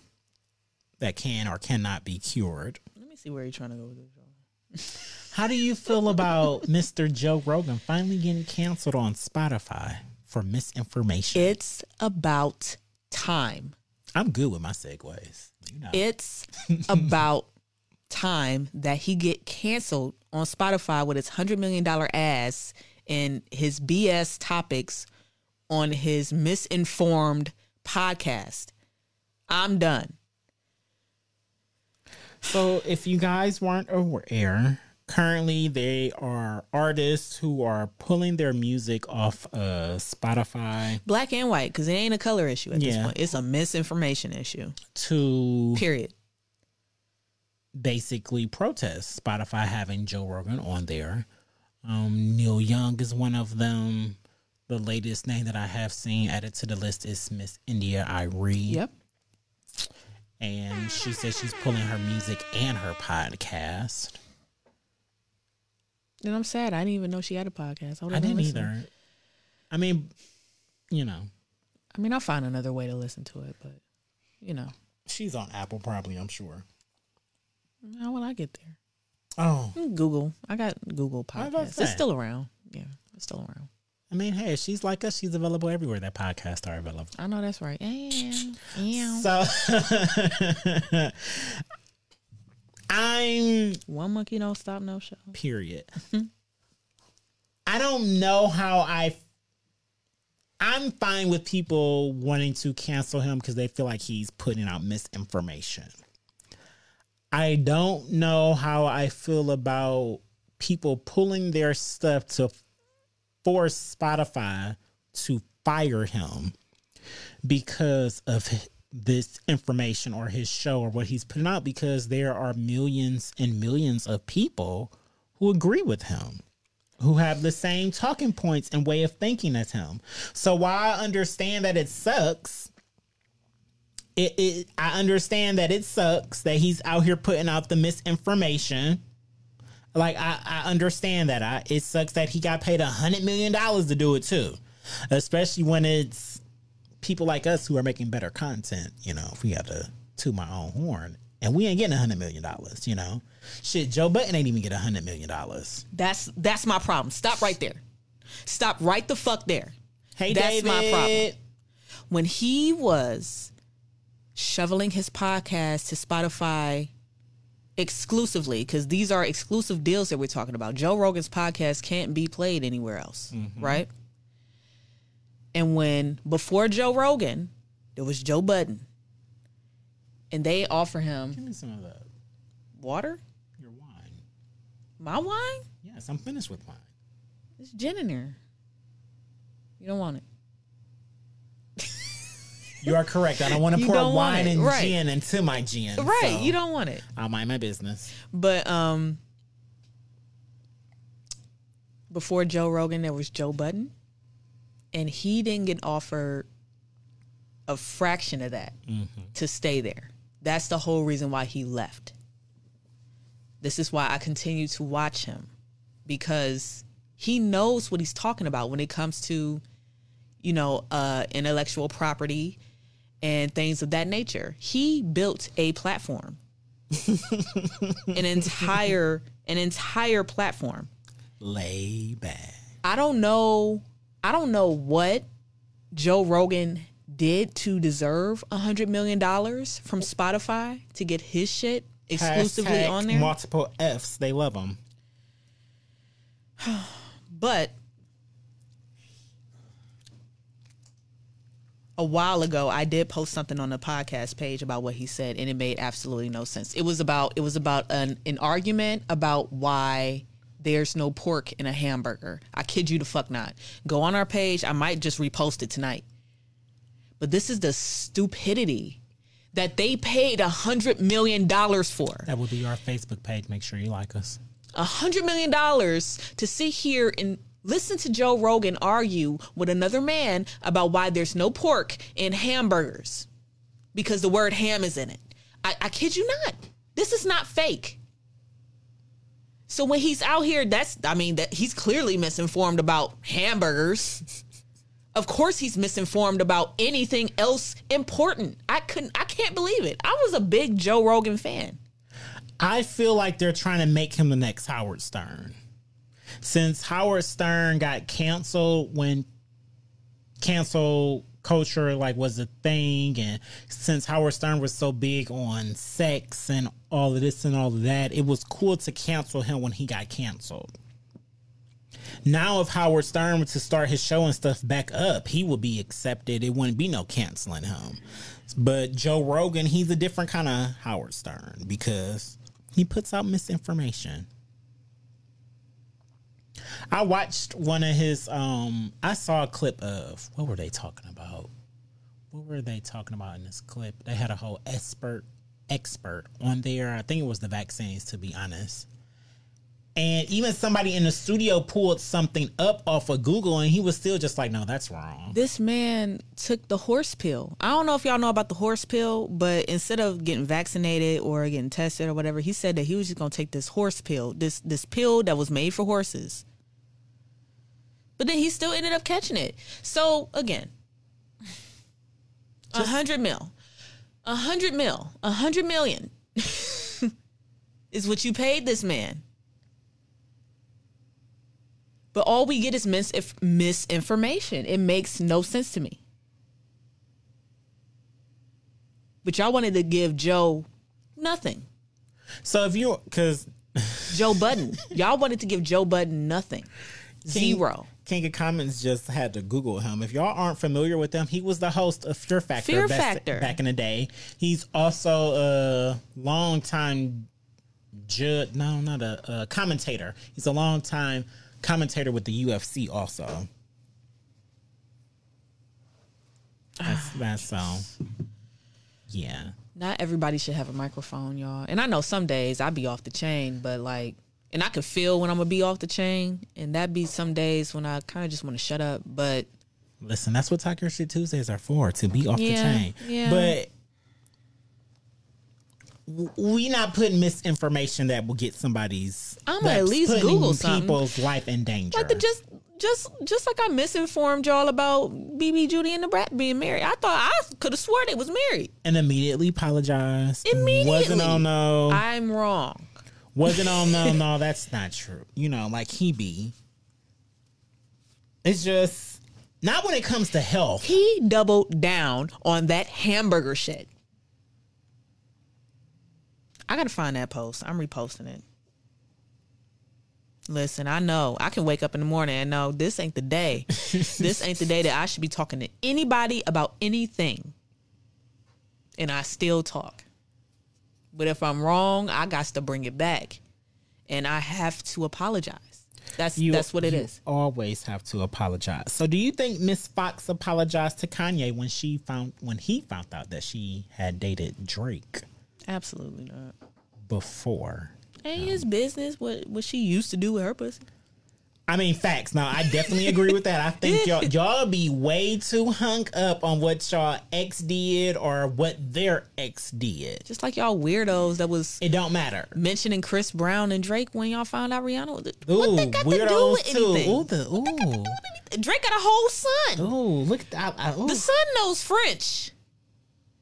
that can or cannot be cured, see where you're trying to go with this. How do you feel about Mr. Joe Rogan finally getting canceled on Spotify for misinformation? It's about time. I'm good with my segues. You know. It's about time that he get canceled on Spotify with his hundred million dollar ass and his BS topics on his misinformed podcast. I'm done. So, if you guys weren't aware, currently they are artists who are pulling their music off uh, Spotify Black and white, because it ain't a color issue at this point. It's a misinformation issue. to Period. basically protest Spotify having Joe Rogan on there. Um, Neil Young is one of them. The latest name that I have seen added to the list is Miss India Arie. Yep. And she says she's pulling her music and her podcast. And I'm sad. I didn't even know she had a podcast. I would've didn't either. I mean, you know, I mean, I'll find another way to listen to it, but you know, she's on Apple probably, I'm sure. how will I get there? Oh, mm, Google. I got Google I was about to Podcasts. It's still around. Yeah, it's still around. I mean, hey, she's like us. She's available everywhere that podcasts are available. I know that's right. Yeah. Yeah. So I'm One monkey don't stop no show. period. I don't know how I I'm fine with people wanting to cancel him because they feel like he's putting out misinformation. I don't know how I feel about people pulling their stuff to force Spotify to fire him because of this information or his show or what he's putting out because there are millions and millions of people who agree with him who have the same talking points and way of thinking as him. So while I understand that it sucks, it, it I understand that it sucks that he's out here putting out the misinformation. Like I, I understand that. I it sucks that he got paid a hundred million dollars to do it too. Especially when it's people like us who are making better content, you know, if we have to toot my own horn. And we ain't getting a hundred million dollars, you know. Shit, Joe Budden ain't even get a hundred million dollars. That's that's my problem. Stop right there. Stop right the fuck there. Hey, That's David. my problem. When he was shoveling his podcast to Spotify exclusively, because these are exclusive deals that we're talking about. Joe Rogan's podcast can't be played anywhere else, mm-hmm. right? And when before Joe Rogan, there was Joe Budden, and they offer him Give me some of that. water, Your wine. my wine. Yes, I'm finished with wine. There's gin in there. You don't want it. You are correct. I don't want to You pour don't want wine it, and right. gin into my gin. Right. so You don't want it. I'll mind my business. But um before Joe Rogan there was Joe Budden and he didn't get offered a fraction of that to stay there. That's the whole reason why he left. This is why I continue to watch him because he knows what he's talking about when it comes to you know uh intellectual property and things of that nature. He built a platform. an entire an entire platform. Lay back. I don't know I don't know what Joe Rogan did to deserve a hundred million dollars from Spotify to get his shit exclusively Hashtag on there. Multiple F's. They love him. But a while ago, I did post something on the podcast page about what he said, and it made absolutely no sense. It was about it was about an an argument about why there's no pork in a hamburger. I kid you the fuck not. Go on our page. I might just repost it tonight. But this is the stupidity that they paid a hundred million dollars for. That will be our Facebook page. Make sure you like us. a hundred million dollars to sit here and listen to Joe Rogan argue with another man about why there's no pork in hamburgers because the word ham is in it. I, I kid you not. This is not fake. So when he's out here, that's I mean that he's clearly misinformed about hamburgers. Of course he's misinformed about anything else important. I couldn't I can't believe it. I was a big Joe Rogan fan. I feel like they're trying to make him the next Howard Stern. Since Howard Stern got canceled when cancel culture like was a thing and since Howard Stern was so big on sex and all of this and all of that, it was cool to cancel him when he got canceled. Now, if Howard Stern were to start his show and stuff back up, he would be accepted. It wouldn't be no canceling him. But Joe Rogan, he's a different kind of Howard Stern because he puts out misinformation. I watched one of his um I saw a clip of what were they talking about? What were they talking about in this clip? They had a whole expert expert on there. I think it was the vaccines to be honest. And even somebody in the studio pulled something up off of Google and he was still just like, no, that's wrong. This man took the horse pill. I don't know if y'all know about the horse pill, but instead of getting vaccinated or getting tested or whatever, he said that he was just gonna take this horse pill, this this pill that was made for horses. But then he still ended up catching it. So again, a hundred mil, a hundred mil, a hundred million is what you paid this man. But all we get is mis- misinformation. It makes no sense to me. But y'all wanted to give Joe nothing. So if you because Joe Budden, y'all wanted to give Joe Budden nothing. Zero. King of Comments just had to Google him. If y'all aren't familiar with him, he was the host of Fear Factor, Fear best- Factor. back in the day. He's also a long time judge. No, not a, a commentator. He's a long time commentator with the UFC. Also, that's ah, that's so. Yeah. Not everybody should have a microphone, y'all. And I know some days I'd be off the chain, but like, and I can feel when I'm gonna be off the chain, and that be some days when I kind of just want to shut up. But Listen, that's what Talk Your Shit Tuesdays are for, to be off Yeah, the chain. yeah. But we not putting misinformation that will get somebody's. I'ma at least Google something. people's life in danger. like the just. Just, just like I misinformed y'all about BB Judy and Da Brat being married. I thought I could have sworn they was married. and immediately apologize. Immediately. wasn't on no, I'm wrong. Wasn't on um, no, no. That's not true. You know, like he be. It's just not when it comes to health. He doubled down on that hamburger shit. I gotta find that post. I'm reposting it. Listen, I know I can wake up in the morning and know this ain't the day. this ain't the day that I should be talking to anybody about anything. And I still talk. But if I'm wrong, I got to bring it back. And I have to apologize. That's You- that's what it you is. Always have to apologize. So, do you think Miss Fox apologized to Kanye when she found when he found out that she had dated Drake Absolutely not. before? Ain't um, his business what what she used to do with her pussy. I mean, facts. Now, I definitely agree with that. I think y'all y'all be way too hung up on what y'all ex did or what their ex did. Just like y'all weirdos that was It don't matter. mentioning Chris Brown and Drake when y'all found out Rihanna. Ooh, what they got to do with too. anything? Ooh, the ooh, Drake got a whole son. ooh. Look at that. I- ooh. The son knows French.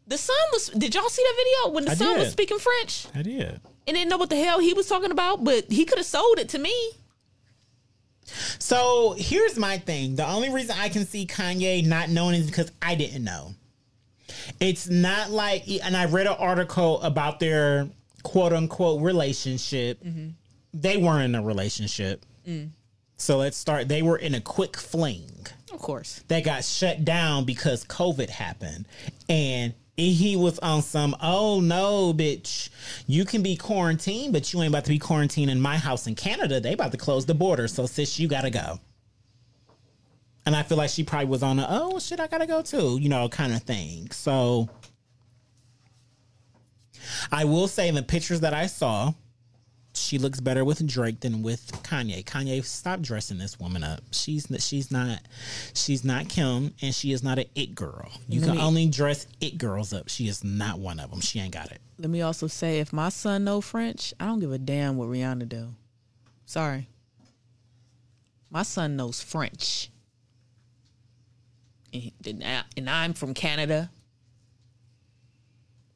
The son was. Did y'all see that video when the I son was speaking French I did. and didn't know what the hell he was talking about? But he could have sold it to me. So here's my thing. The only reason I can see Kanye not knowing is because I didn't know. It's not like, and I read an article about their quote unquote relationship. Mm-hmm. They weren't in a relationship. Mm. So let's start. They were in a quick fling Of course. that got shut down because COVID happened. And he was on some, oh no, bitch, you can be quarantined, but you ain't about to be quarantined in my house in Canada. They about to close the border. So sis, you gotta go. And I feel like she probably was on a, oh shit, I gotta go too, you know, kind of thing. So I will say in the pictures that I saw, she looks better with Drake than with Kanye. Kanye, stop dressing this woman up. She's she's not she's not Kim, and she is not an it girl. You Let can me- only dress it girls up. She is not one of them. She ain't got it. Let me also say, if my son know French, I don't give a damn what Rihanna do. Sorry. My son knows French. And, he- and I- and I'm from Canada.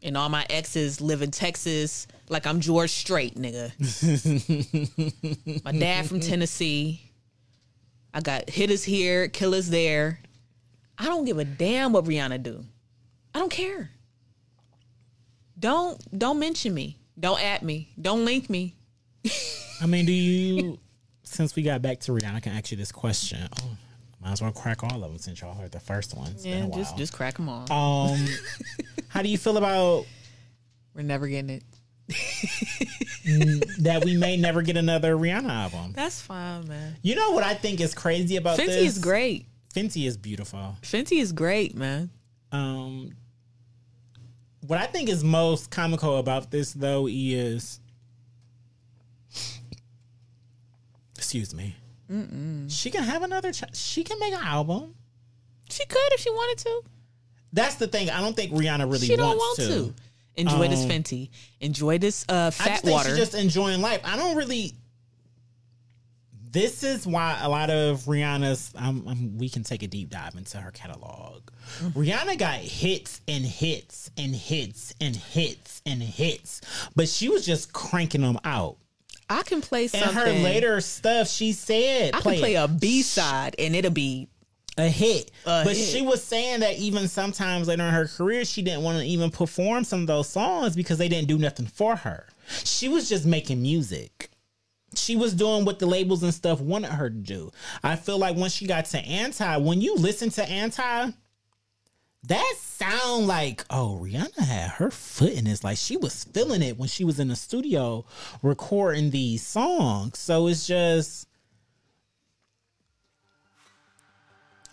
And all my exes live in Texas like I'm George Strait, nigga. my dad from Tennessee. I got hitters here, killers there. I don't give a damn what Rihanna do. I don't care. Don't don't mention me. Don't at me. Don't link me. I mean, do you? since we got back to Rihanna, I can ask you this question. Oh, might as well crack all of them since y'all heard the first one. It's Yeah, just just crack them all. Um, how do you feel about We're never getting it. that? We may never get another Rihanna album. That's fine, man. You know what I think is crazy about Fenty this? is great. Fenty is beautiful. Fenty is great, man. Um, what I think is most comical about this though is, excuse me, she can have another. Ch- she can make an album. She could if she wanted to. That's the thing. I don't think Rihanna really she don't want wants to. Enjoy this Um, Fenty. Enjoy this uh, I fat just think water. she's just enjoying life. I don't really. This is why a lot of Rihanna's. Um, um, we can take a deep dive into her catalog. Rihanna got hits and hits and hits and hits and hits, but she was just cranking them out. I can play And something. her later stuff, she said, I can play it. a B side and it'll be a hit. A but hit. she was saying that even sometimes later in her career, she didn't want to even perform some of those songs because they didn't do nothing for her. She was just making music. She was doing what the labels and stuff wanted her to do. I feel like when she got to Anti, when you listen to Anti, that sound like oh Rihanna had her foot in this. Like she was feeling it when she was in the studio recording these songs. So it's just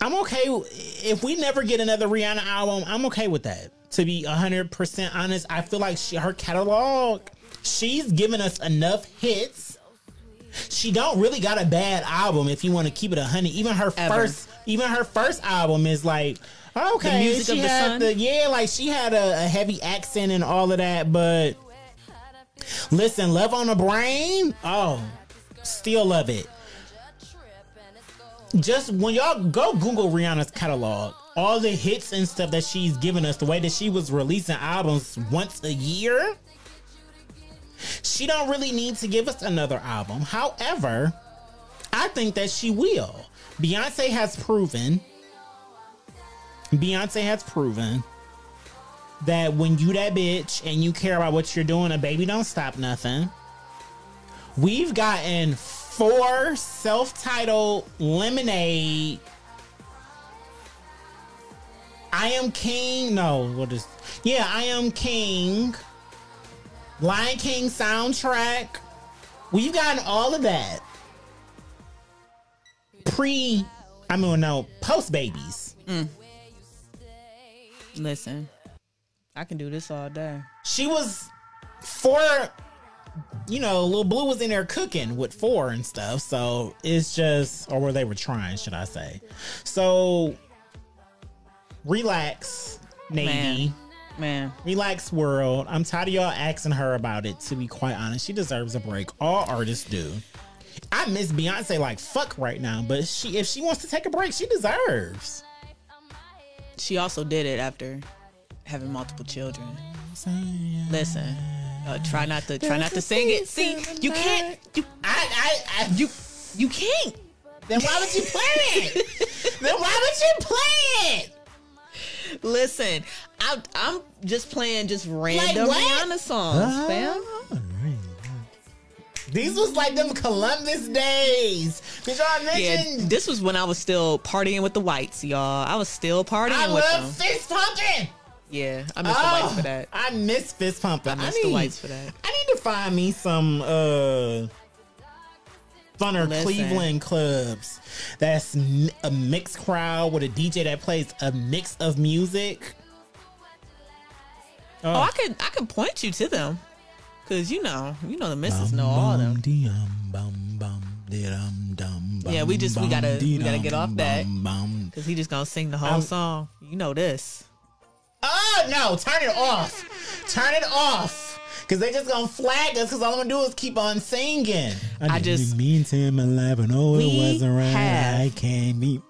I'm okay if we never get another Rihanna album. I'm okay with that. To be 100% honest, I feel like she, her catalog, she's given us enough hits. She don't really got a bad album if you want to keep it a hundred. Even her Ever. first, even her first album is like okay. the music she of the had sun? the yeah, like she had a, a heavy accent and all of that. But listen, Love on the Brain, oh, still love it just when y'all go Google Rihanna's catalog, all the hits and stuff that she's given us, the way that she was releasing albums once a year, she don't really need to give us another album. However, I think that she will. Beyonce has proven. Beyonce has proven that when you that bitch and you care about what you're doing, a baby don't stop nothing. We've gotten four self-titled lemonade. I am king. No, what is? Yeah, I am king. Lion King soundtrack. We've gotten all of that. Pre, I mean, no, post babies. Mm. Listen. I can do this all day. She was four. You know, little blue was in there cooking with four and stuff. So it's just, or where they were trying, should I say? So relax, Navy. Man. Relax, world. I'm tired of y'all asking her about it. To be quite honest, she deserves a break. All artists do. I miss Beyonce like fuck right now, but she if she wants to take a break, she deserves. She also did it after having multiple children. Listen. Uh, try not to try not to sing it. See, you can't you I, I, I you you can't. then why would you play it? then why would you play it? Listen, I, I'm just playing just random what? Rihanna songs, fam. These was like them Columbus days. Cause y'all Yeah, mentioned this was when I was still partying with the whites, y'all. I was still partying I with love them. fist pumping. Yeah, I miss the whites for that. I miss fist pumping. I miss the whites for that. I need to find me some uh funner Listen. Cleveland clubs. That's a mixed crowd with a DJ that plays a mix of music. Oh, I could I could point you to them, cause you know you know the missus know all of them. Yeah, we just- we gotta- we gotta get off that. Cause he just gonna sing the whole I'm- song. You know this. Oh no! Turn it off. Turn it off. Cause they just gonna flag us. Cause all I'm gonna do is keep on singing. I just- mean to him alive and oh We it wasn't right. have- I can't be.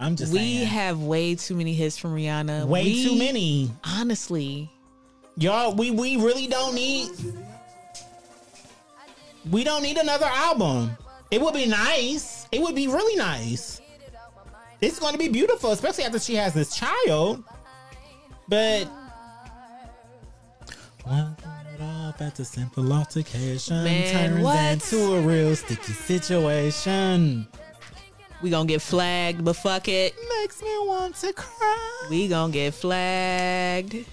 I'm just We saying. have way too many hits from Rihanna. way We- too many. Honestly, Y'all, we we really don't need we don't need another album. It would be nice. It would be really nice. It's going to be beautiful, especially after she has this child. But one it off at simple altercation Man, turns what? into a real sticky situation. We gonna get flagged, but fuck it. Makes me want to cry. We gonna get flagged.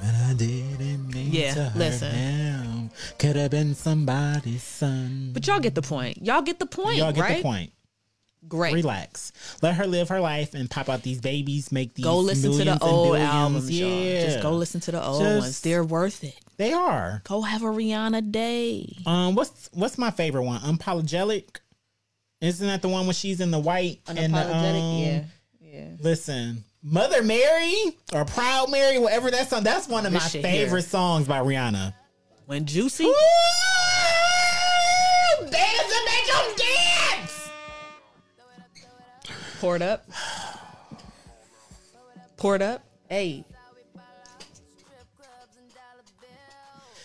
But I didn't mean Yeah, to hurt listen. him. Could have been somebody's son. But y'all get the point. Y'all get the point, Y'all get right? the point. Great. Relax. Let her live her life and pop out these babies, make these Go listen to the old albums, Yeah. Just go listen to the old Just- ones. They're worth it. They are. Go have a Rihanna day. Um, what's what's my favorite one? Unapologetic. Isn't that the one when she's in the white and the, um, yeah. Yeah. Listen, Mother Mary or Proud Mary, whatever that song. That's one of my favorite here. songs by Rihanna. When Juicy! Dance and make 'em dance. poured up. Poured up. Hey.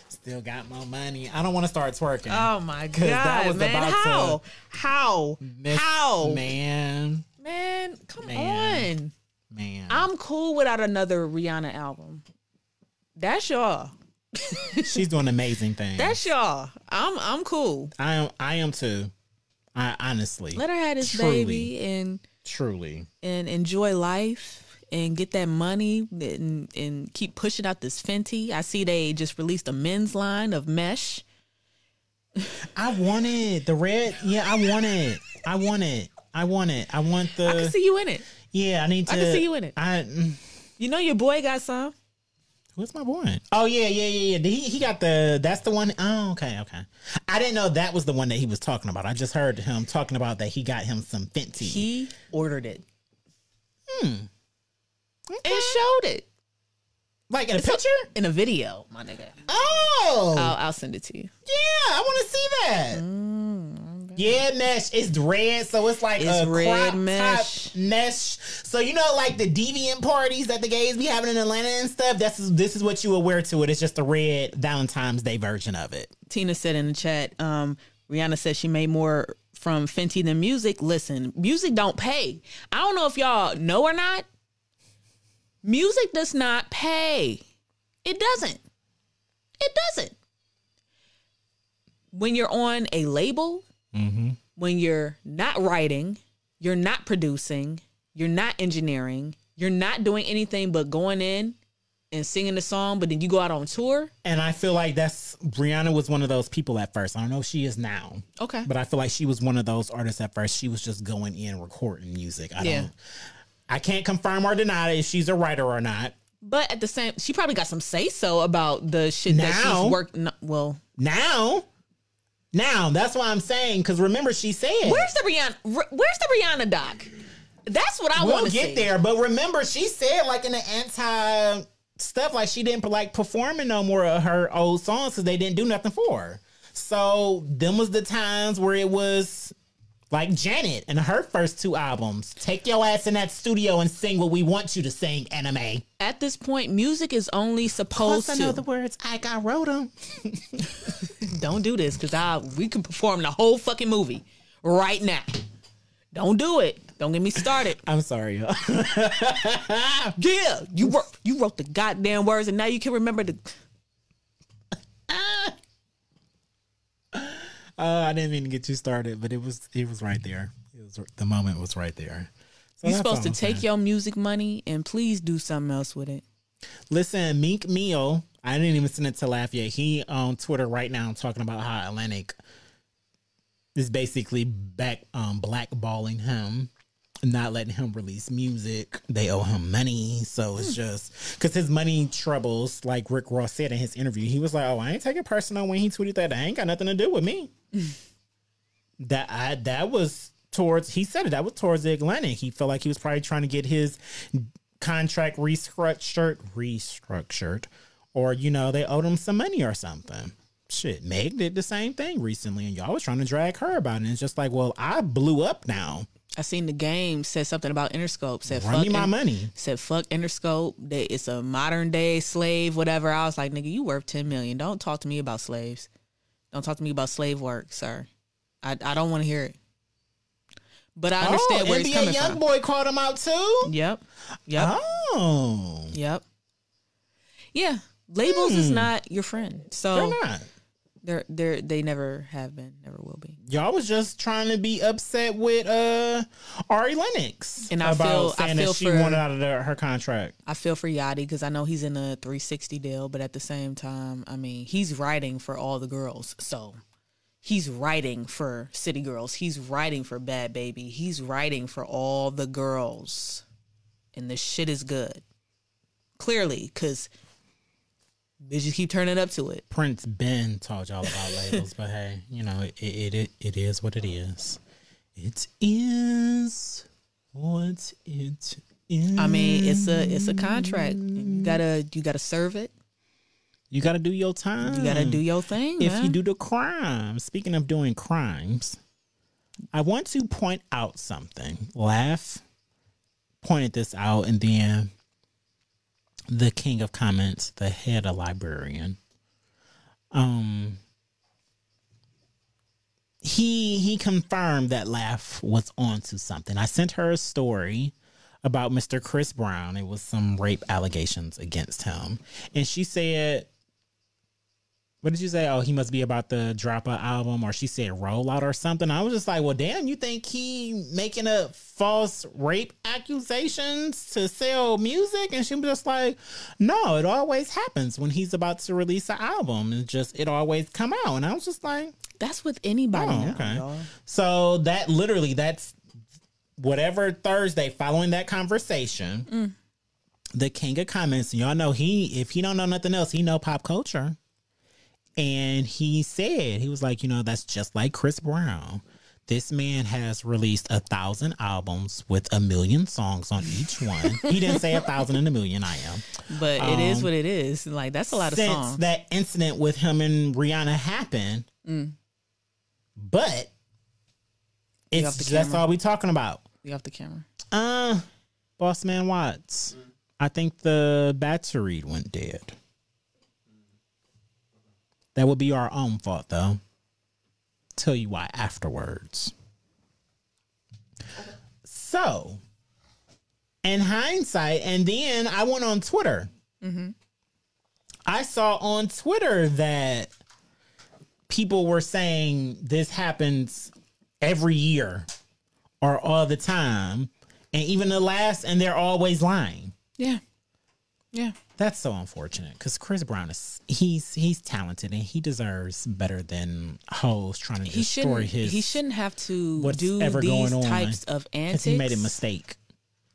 Still got my money. I don't want to start twerking. Oh my 'Cause that god, was man. about to How? How? Miss- How? man, Man, come Man. on. Man. I'm cool without another Rihanna album. That's y'all. She's doing amazing things. That's y'all. I'm I'm cool. I am. I am too. I honestly, Let her have this Truly. baby and truly. and enjoy life and get that money and and keep pushing out this Fenty. I see they just released a men's line of mesh. I want it. The red. Yeah, I want it. I want it. I want it. I want the. I can see you in it. Yeah, I need to. I can see you in it. I. mm, You know your boy got some. Who's my boy? Oh yeah, yeah, yeah, yeah. He he got the. That's the one. Oh, okay, okay. I didn't know that was the one that he was talking about. I just heard him talking about that he got him some Fenty. He ordered it Hmm. and showed it like in a picture. in a video, my nigga. Oh, I'll, I'll send it to you. yeah. I want to see that. Yeah, mesh. It's red, so it's like It's a red crop mesh. top mesh. So you know, like the deviant parties that the gays be having in Atlanta and stuff. This is this is what you will wear to it. It's just the red Valentine's Day version of it. Tina said in the chat, um, Rihanna said she made more from Fenty than music. Listen, music don't pay. I don't know if y'all know or not. Music does not pay. It doesn't. It doesn't. When you're on a label, Mm-hmm. when you're not writing, you're not producing, you're not engineering, you're not doing anything but going in and singing the song, but then you go out on tour. And I feel like that's Rihanna was one of those people at first. I don't know if she is now. Okay. But I feel like she was one of those artists at first. She was just going in recording music. I Yeah. don't I can't confirm or deny if she's a writer or not. But at the same, she probably got some say so about the shit that she's worked. No, well, Now, now that's why I'm saying because remember she said where's the Rihanna? Where's the Rihanna doc? That's what I we'll want to get see. there. But remember she said like in the anti stuff like she didn't like performing no more of her old songs because they didn't do nothing for her. So them was the times where it was like Janet and her first two albums. Take your ass in that studio and sing what we want you to sing, anime. At this point, music is only supposed Plus, I know to. the words. I got wrote them. Don't do this because I we can perform the whole fucking movie right now. Don't do it. Don't get me started. I'm sorry, y'all. Yeah, you wrote you wrote the goddamn words, and now you can remember the. Uh, I didn't mean to get you started, but it was it was right there. It was the moment was right there. So You're supposed to take saying. your music money and please do something else with it. Listen, Meek Mill. I didn't even send it to Lav yet. He on Twitter right now talking about how Atlantic is basically back um blackballing him, not letting him release music. They owe him money, so it's hmm. just because his money troubles. Like Rick Ross said in his interview, he was like, "Oh, I ain't taking personal when he tweeted that. I ain't got nothing to do with me." that I that was towards he said it that was towards the Atlantic. He felt like he was probably trying to get his contract restructured restructured or you know they owed him some money or something. Shit, Meg did the same thing recently and y'all was trying to drag her about it. And it's just like, well, I blew up now. I seen the game said something about Interscope. Said Run fuck me my In- money. Said fuck Interscope. They, it's a modern day slave, whatever. I was like, nigga, you worth ten million. Don't talk to me about slaves. Don't talk to me about slave work, sir. I I don't want to hear it. But I understand oh, where he's NBA coming young from. boy called him out too. Yep. Yep. Oh, Yep. Yeah. Labels is hmm. not your friend. So they're not. They're they're they never have been, never will be. Y'all was just trying to be upset with uh Ari Lennox And I about feel- I feel that she for- wanted out of the, her contract. I feel for Yachty because I know he's in a 360 deal, but at the same time, I mean, he's writing for all the girls. So he's writing for City Girls. He's writing for Bhad Bhabie. He's writing for all the girls. And the shit is good. Clearly, because bitches keep turning up to it. Prince Ben told y'all about labels, but hey, you know it, it it it is what it is. It is what it is. I mean, it's a it's a contract. You gotta you gotta serve it. you got to do your time. You gotta do your thing. if man. you do the crime. Speaking of doing crimes, I want to point out something. Lav pointed this out, and then the king of comments, the head of librarian, um, he he confirmed that Lav was onto something. I sent her a story about Mr. Chris Brown. It was some rape allegations against him, and she said what did you say? Oh, he must be about to drop an album, or she said rollout or something. I was just like, well, damn, you think he making up false rape accusations to sell music? And she was just like, no, it always happens when he's about to release an album. It just it always come out, and I was just like, That's with anybody Oh, now, okay. y'all. so that literally that's whatever Thursday following that conversation. Mm. The king of comments, y'all know he if he don't know nothing else, he know pop culture. And he said, he was like, you know, that's just like Chris Brown. This man has released a thousand albums with a million songs on each one. he didn't say a thousand and a million, I am. But it is Um, what it is. Like that's a lot of songs. that incident with him and Rihanna happened. But it's that's all we talking about. You off the camera. Uh, Boss Man Watts. I think the battery went dead. That would be our own fault, though. Tell you why afterwards. So, in hindsight, and then I went on Twitter. Mm-hmm. I saw on Twitter that people were saying this happens every year or all the time, and even the last, and they're always lying. Yeah. Yeah. That's so unfortunate because Chris Brown is he's he's talented and he deserves better than hoes trying to He destroy his. he shouldn't have to what's do ever these going on, types of antics. he made a mistake.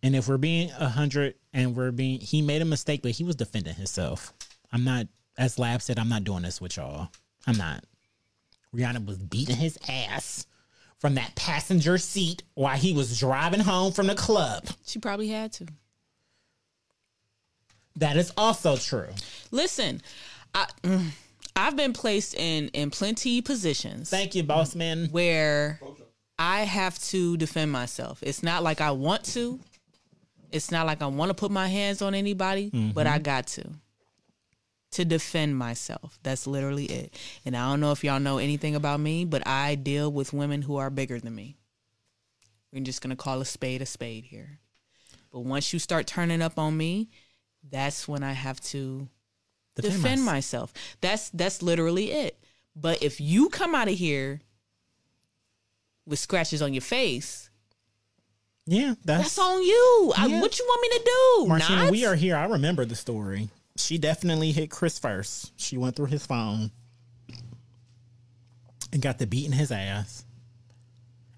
And if we're being a hundred, and we're being, he made a mistake, but he was defending himself. I'm not, as Lav said, I'm not doing this with y'all. I'm not. Rihanna was beating his ass from that passenger seat while he was driving home from the club. She probably had to. That is also true. Listen, I mm, I've been placed in in plenty positions Thank you, boss man. where I have to defend myself. It's not like I want to. It's not like I want to put my hands on anybody, but I got to. To defend myself. That's literally it. And I don't know if y'all know anything about me, but I deal with women who are bigger than me. We're just going to call a spade a spade here. But once you start turning up on me, that's when I have to defend myself. That's that's literally it. But if you come out of here with scratches on your face, Yeah, that's, that's on you. I, what you want me to do? Martina, Not? we are here. I remember the story. She definitely hit Chris first. She went through his phone and got the beating his ass.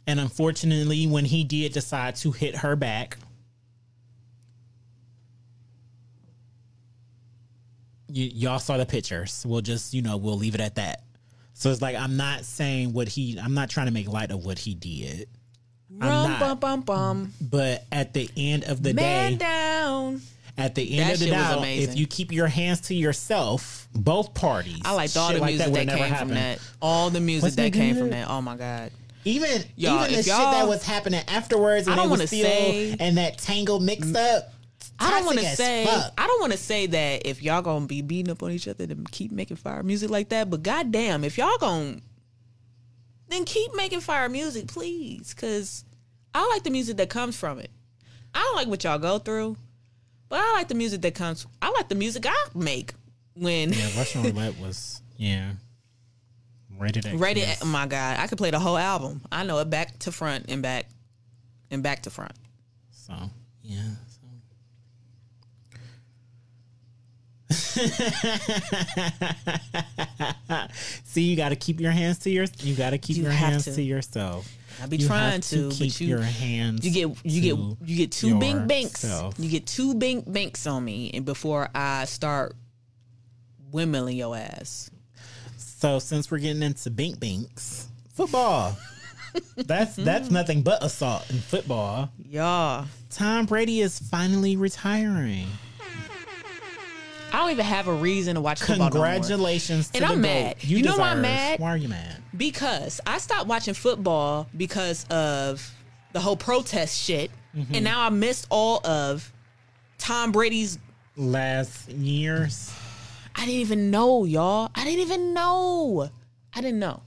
And unfortunately, when he did decide to hit her back, y- y'all saw the pictures. We'll just, you know, we'll leave it at that. So it's like I'm not saying what he. I'm not trying to make light of what he did. I'm Rum, not. bum, bum, bum. But at the end of the Man day, down. at the end That of the day, if you keep your hands to yourself, both parties. I liked all the like music would that, never came happen. from that. All the music Wasn't that came good? from that. Oh my god. Even Y'all, even the shit that was happening afterwards I and don't wanna say- and that tangle mix up. I don't want to say fuck. I don't want to say that if y'all gonna be beating up on each other to keep making fire music like that, but goddamn, if y'all gonna then keep making fire music, please, because I like the music that comes from it. I don't like what y'all go through, but I like the music that comes. I like the music I make when Yeah, Russian roulette was yeah. Rated X. rated. yes. Oh my god, I could play the whole album. I know it back to front and back and back to front. So yeah. So. See, you got to keep your hands to your. You got to keep You your hands to. to, yourself. I'll be You trying to, but keep you- your hands. You get you to get you get two bink banks. You get two bink banks on me, and before I start windmilling your ass. So since we're getting into bink binks, football. that's hmm. that's nothing but assault in football. Yeah, Tom Brady is finally retiring. I don't even have a reason to watch football. Congratulations to And the I'm mad. You know why I'm mad? Why are you mad? because I stopped watching football because of the whole protest shit, Mm-hmm. and now I missed all of Tom Brady's. Last years, I didn't even know, y'all. I didn't even know. I didn't know.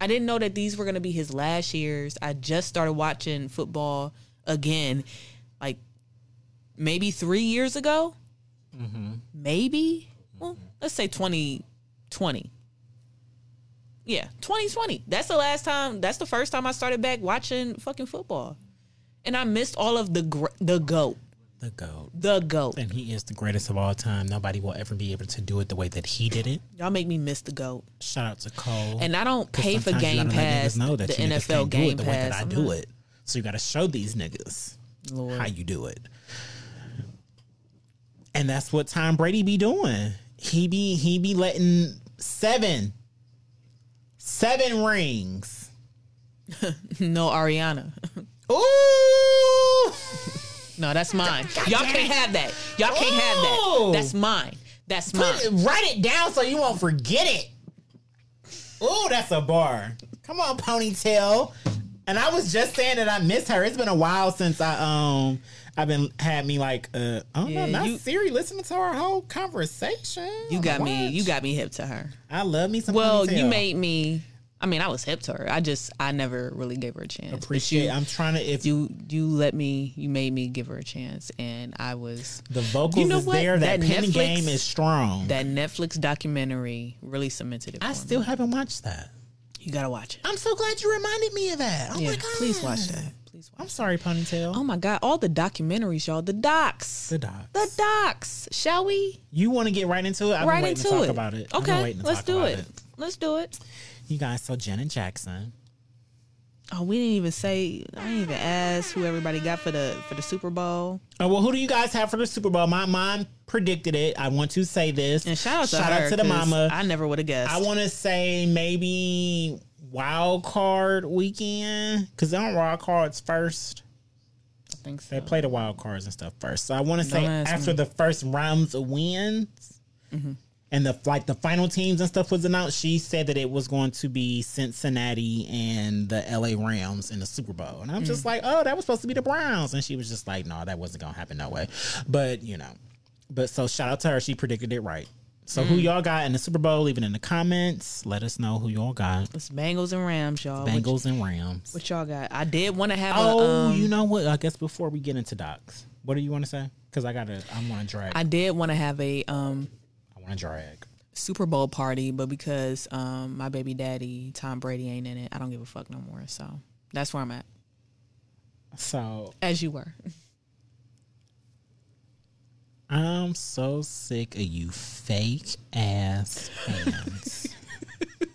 I didn't know that these were gonna be his last years. I just started watching football again, like maybe three years ago. Maybe. Well, let's say twenty twenty. Yeah, twenty twenty. That's the last time. That's the first time I started back watching fucking football, and I missed all of the gr- the goat, the GOAT. the goat. And he is the greatest of all time. Nobody will ever be able to do it the way that he did it. Y'all make me miss the goat. Shout out to Cole. And I don't pay for sometimes you Game gotta let niggas Pass, know that the NFL can't do Game it the way that Pass. I I'm do it. So you got to show these niggas Lord. how you do it. And that's what Tom Brady be doing. He be he be letting seven seven rings. No, Ariana. Ooh. No, that's mine. Y'all can't have that. Y'all can't have that. That's mine. That's Put mine. it- write it down so you won't forget it. Ooh, that's a bar. Come on, ponytail. And I was just saying that I miss her. It's been a while since I um I've been had me like uh I don't Yeah, know, not you- Siri listening to our whole conversation. You got me. You got me hip to her. I love me some. Well, ponytail. you made me. I mean, I was hip to her. I just, I never really gave her a chance. Appreciate. I'm trying to if You, you let me. You made me give her a chance, and I was. the vocals You know is what? there. That, That Netflix- game is strong. That Netflix documentary really cemented it. I still me. haven't watched that. You gotta watch it. I'm so glad you reminded me of that. Oh yeah, my god! please watch that. Please watch. I'm sorry, ponytail. Oh my god, all the documentaries, y'all. The docs. the docs. The docs. Shall we? You want to get right into it? I've right into to talk it. about it. Okay, to let's do about it. Let's do it. You guys, so Janet Jackson. Oh, we didn't even say. I didn't even ask who everybody got for the for the Super Bowl. Oh well, who do you guys have for the Super Bowl? My mom predicted it. I want to say this. And shout out to shout her. out to the mama. I never would have guessed. I want to say maybe wild card weekend because they don't wild cards first. I think so. They play the wild cards and stuff first. So I want to say after me. the first rounds of wins and the like the final teams and stuff was announced, she said that it was going to be Cincinnati and the LA Rams in the Super Bowl. And I'm Mm. just like, oh, that was supposed to be the Browns. And she was just like, no, that wasn't going to happen no way. But, you know, but so shout out to her. She predicted it right. So Mm. who y'all got in the Super Bowl? Leave it in the comments. Let us know who y'all got. It's Bengals and Rams, y'all. What, Bengals and Rams. what y'all got? I did want to have Oh, a. Um, you know what? I guess before we get into docs, what do you want to say? Because I gotta, I want to drag. I did want to have a um I want to drag. Super Bowl party, but because um my baby daddy Tom Brady ain't in it, I don't give a fuck no more. So that's where I'm at. So As you were. I'm so sick of you fake ass fans.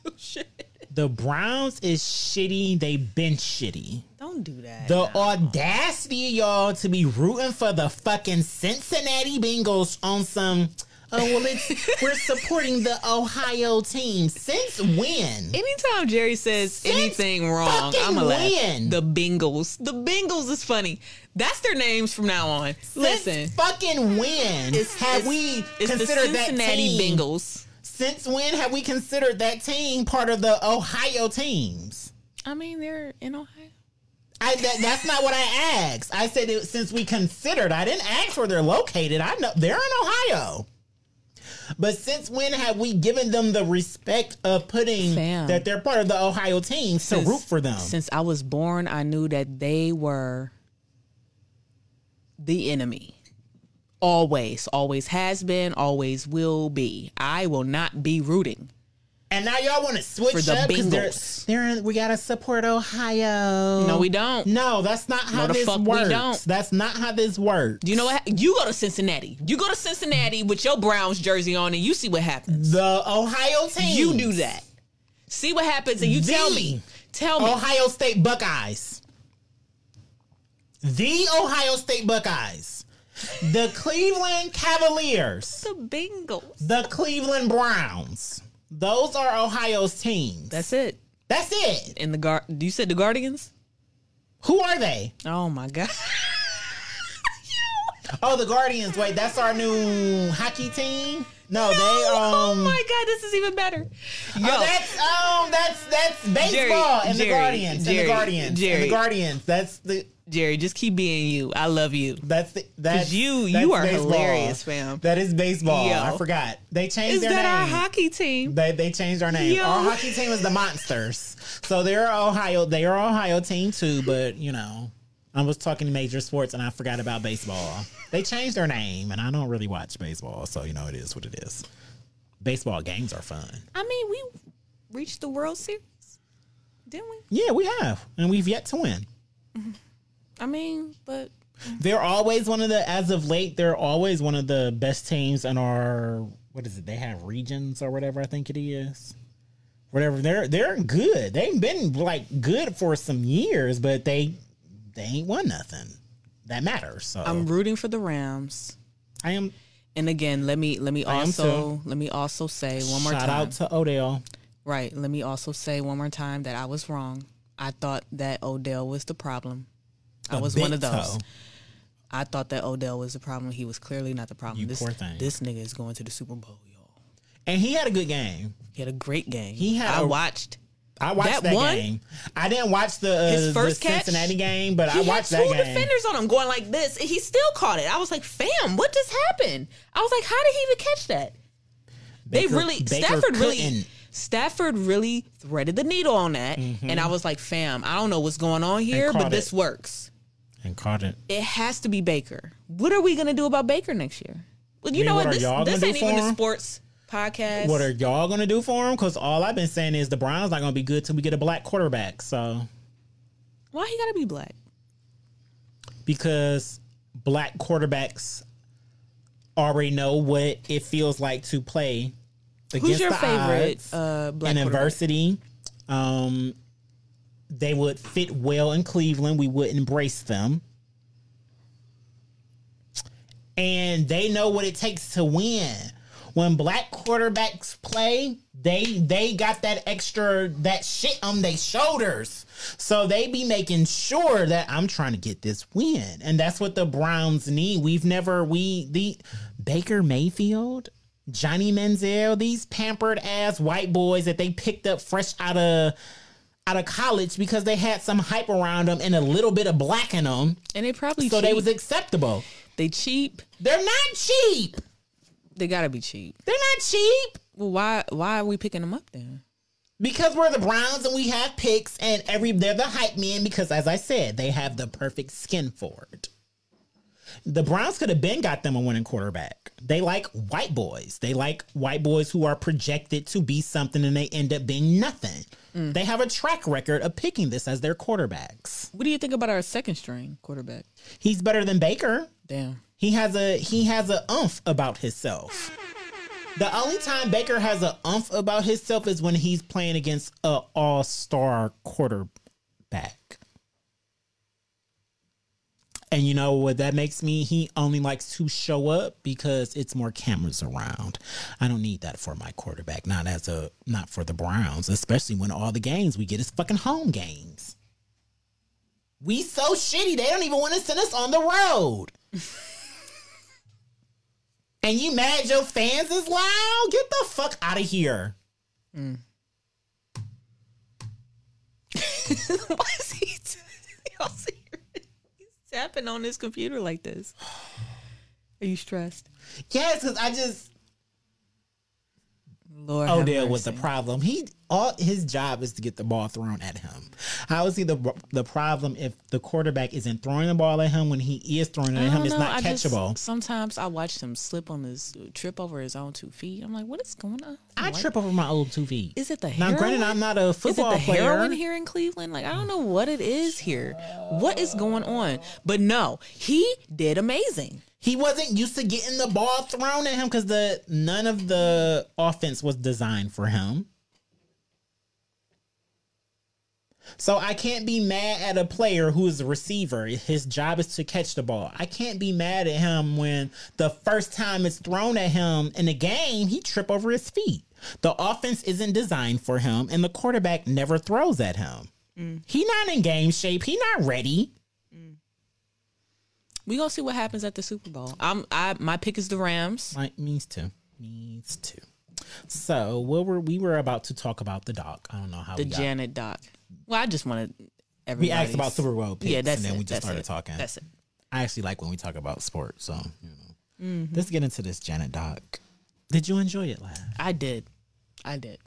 the Browns is shitty. They been shitty. Don't do that. The audacity of y'all to be rooting for the fucking Cincinnati Bengals on some. Oh well, it's we're supporting the Ohio team. Since when? Anytime Jerry says anything wrong, I'm gonna laugh. The Bengals. The Bengals is funny. That's their names from now on. Listen. Fucking when have we it's the considered that Cincinnati team? Bengals. Since when have we considered that team part of the Ohio teams? I mean, they're in Ohio. I that, that's not what I asked. I said it, since we considered, I didn't ask where they're located. I know they're in Ohio. But since when have we given them the respect of putting Fam. that they're part of the Ohio teams to root for them? Since I was born, I knew that they were the enemy. Always, always has been, always will be. I will not be rooting. And now y'all want to switch For the up because they're, they're in, we gotta support Ohio. No, we don't. No, that's not how No, this fuck we don't. That's not how this works. You know what? You go to Cincinnati. You go to Cincinnati with your Browns jersey on, and you see what happens. The Ohio team. You do that. See what happens, and you tell me. Tell me. Ohio State Buckeyes. The Ohio State Buckeyes. The Cleveland Cavaliers. the Bengals. The Cleveland Browns. Those are Ohio's teams. That's it. That's it. And the guard. You said the Guardians. Who are they? Oh my god. Oh, the Guardians. Wait, that's our new hockey team? No, they oh um my god, this is even better. Yo, Oh, that's um that's that's baseball Jerry, and the Jerry, Guardians and the Guardians and the Guardians. That's the Jerry, just keep being you. I love you. That's the that's you- you are baseball. hilarious, fam. That is baseball. Yo. I forgot. They changed Is their that our hockey team? They they changed our name. Yo. Our hockey team is the Monsters. So they're Ohio. They are Ohio team too. But you know, I was talking major sports and I forgot about baseball. They changed their name, and I don't really watch baseball, so you know it is what it is. Baseball games are fun. I mean, we reached the World Series, didn't we? Yeah, we have, and we've yet to win. Mm-hmm. I mean, but They're always one of the, as of late, they're always one of the best teams in our, what is it? They have regions or whatever I think it is. Whatever. They're, they're good. They've been like good for some years, but they, they ain't won nothing that matters. So I'm rooting for the Rams. I am, And again, let me let me I also let me also say one more shout time. out to Odell. Right. Let me also say one more time that I was wrong. I thought that Odell was the problem. I was one of those. toe. I thought that Odell was the problem. He was clearly not the problem. You this, poor thing. this nigga is going to the Super Bowl, y'all. And he had a good game. He had a great game. He had I a- watched. I watched That that, one? game. I didn't watch the, uh, His first the catch? Cincinnati game, but I watched had that two defenders on him going like this. and He still caught it. I was like, fam, what just happened? I was like, how did he even catch that? Baker- they really Baker Stafford really couldn't. Stafford really threaded the needle on that. And I was like, fam, I don't know what's going on here, but caught this it. works. And caught it. It has to be Baker. What are we gonna do about Baker next year? Well, you mean, know what what? This, this ain't even for a sports podcast. What are y'all gonna do for him? Because all I've been saying is the Browns not gonna be good till we get a black quarterback. So Why he gotta be black? because black quarterbacks already know what it feels like to play against Who's your the favorite odds uh, black in adversity. Um, they would fit well in Cleveland. We would embrace them. And they know what it takes to win. When black quarterbacks play, they they got that extra that shit on their shoulders. So they be making sure that I'm trying to get this win. And that's what the Browns need. We've never we the Baker Mayfield, Johnny Manziel, these pampered ass white boys that they picked up fresh out of out of college because they had some hype around them and a little bit of black in them, And they probably so cheap. they was acceptable. they cheap. They're not cheap. They gotta be cheap. They're not cheap Well, why why are we picking them up then? because we're the Browns and we have picks and every they're the hype men because as I said, they have the perfect skin for it. The Browns could have been got them a winning quarterback. They like white boys. They like white boys who are projected to be something and they end up being nothing. Mm. They have a track record of picking this as their quarterbacks. What do you think about our second string quarterback? He's better than Baker. Damn. He has a he has a umph about himself. The only time Baker has a umph about himself is when he's playing against a all star quarterback. And you know what that makes me? He only likes to show up because it's more cameras around. I don't need that for my quarterback. Not as a not for the Browns, especially when all the games we get is fucking home games. We so shitty they don't even want to send us on the road. and you mad your fans is loud? Get the fuck out of here. Mm. Is he? tapping on this computer like this. Are you stressed? Yes, because I just Lord, Odell was the problem. He all his job is to get the ball thrown at him. How is he the the problem if the quarterback isn't throwing the ball at him when he is throwing it at him? don't It's not I just- catchable. sometimes I watch him slip on his trip over his own two feet. I'm like, what is going on? I What- trip over my old two feet. Is it the now, heroin? granted, I'm not a Is it football the player. heroin here in Cleveland? Like I don't know what it is here. What is going on? But no, he did amazing. He wasn't used to getting the ball thrown at him because the none of the offense was designed for him. So I can't be mad at a player who is a receiver. His job is to catch the ball. I can't be mad at him when the first time it's thrown at him in the game, he trip over his feet. The offense isn't designed for him, and the quarterback never throws at him. Mm. He not in game shape. He not ready. We gonna see what happens at the Super Bowl. I'm I my pick is the Rams. Like means to. Means to. So what were we were about to talk about the doc. I don't know how The we got- Janet Doc. Well, I just wanted we everybody. asked about Super Bowl picks Yeah, that's and then it. we just started it. talking. That's it. I actually like when we talk about sports, so you know. Mm-hmm. Let's get into this Janet doc. Did you enjoy it last? I did. I did.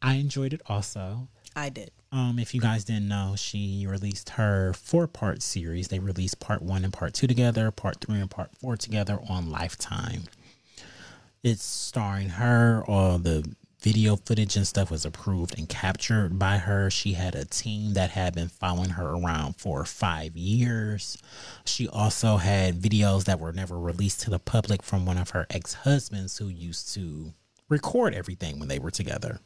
I enjoyed it also. I did. Um, if you guys didn't know, she released her four part series. They released part one and part two together, part three and part four together on Lifetime. It's starring her. All the video footage and stuff was approved and captured by her. She had a team that had been following her around for five years. She also had videos that were never released to the public from one of her ex husbands who used to record everything when they were together,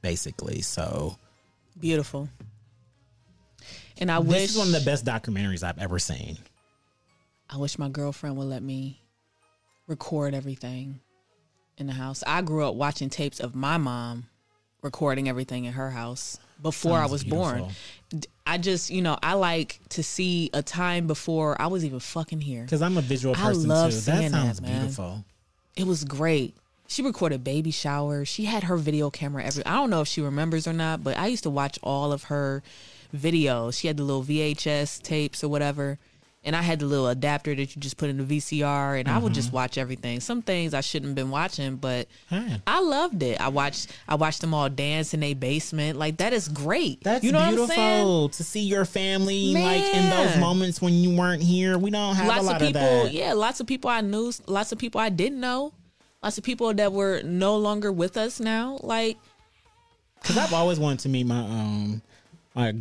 basically. So. Beautiful. And I This wish This is one of the best documentaries I've ever seen. I wish my girlfriend would let me record everything in the house. I grew up watching tapes of my mom recording everything in her house before I Sounds was born. I just, you know, I like to see a time before I was even fucking here. Because I'm a visual I person love too. That that, sounds man. beautiful. It was great. She recorded baby showers. She had her video camera every. I don't know if she remembers or not, but I used to watch all of her videos. She had the little VHS tapes or whatever, and I had the little adapter that you just put in the VCR, and I would just Mm-hmm. watch everything. Some things I shouldn't have been watching, but Hey. I loved it. I watched. I watched them all dance in a basement. Like that is great. That's you know beautiful to see your family like in those moments when you weren't here. We don't have lots a lot of people of yeah lots of people i knew lots of people i didn't know lots of people that were no longer with us now like Because I've always wanted to meet my um my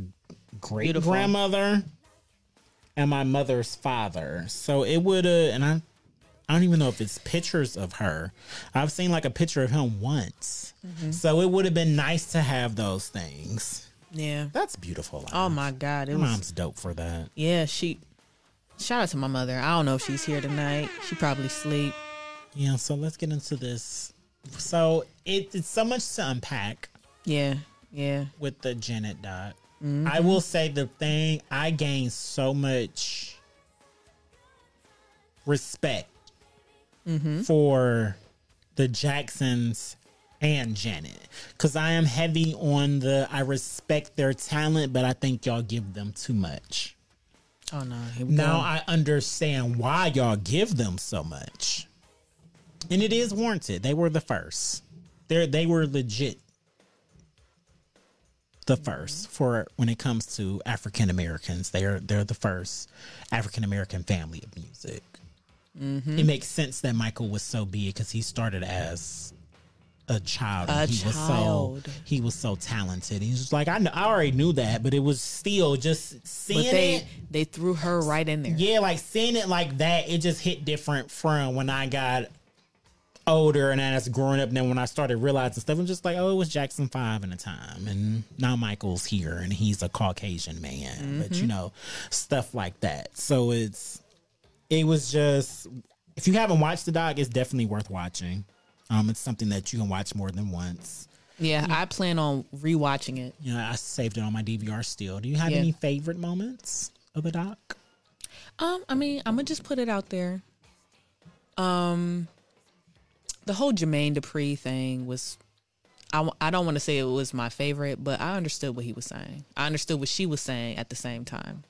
great Beautiful. grandmother and my mother's father. So it would have, and I I don't even know if it's pictures of her. I've seen like a picture of him once. Mm-hmm. So it would have been nice to have those things. yeah That's beautiful. oh Life. my god it My was mom's dope for that. yeah she shout out to my mother i don't know if she's here tonight she probably sleep Yeah, so let's get into this. So it, it's so much to unpack yeah yeah with the Janet dot. Mm-hmm. I will say the thing I gained so much respect Mm-hmm. for the Jacksons and Janet because I am heavy on the I respect their talent, but I think y'all give them too much. oh no Now go. I understand why y'all give them so much. And it is warranted. They were the first. They they were legit the first for when it comes to African Americans. They're they're the first African American family of music. Mm-hmm. It makes sense that Michael was so big because he started as a child. A he was child. so he was so talented. He's just like I, kn- I already knew that, but it was still just seeing but they it. they threw her right in there Yeah, like seeing it like that, it just hit different from when I got older and as growing up. Then when I started realizing stuff, I'm just like, oh, it was Jackson Five in a time, and now Michael's here and he's a Caucasian man. But you know, stuff like that. So it's it was just if you haven't watched the doc, it's definitely worth watching. Um, it's something that you can watch more than once. yeah i plan on rewatching it You know, I saved it on my DVR still. Do you have Yeah. any favorite moments of the doc? Um, I mean, I'm gonna just put it out there. Um, the whole Jermaine Dupri thing was—I don't want to say it was my favorite, but I understood what he was saying. I understood what she was saying at the same time.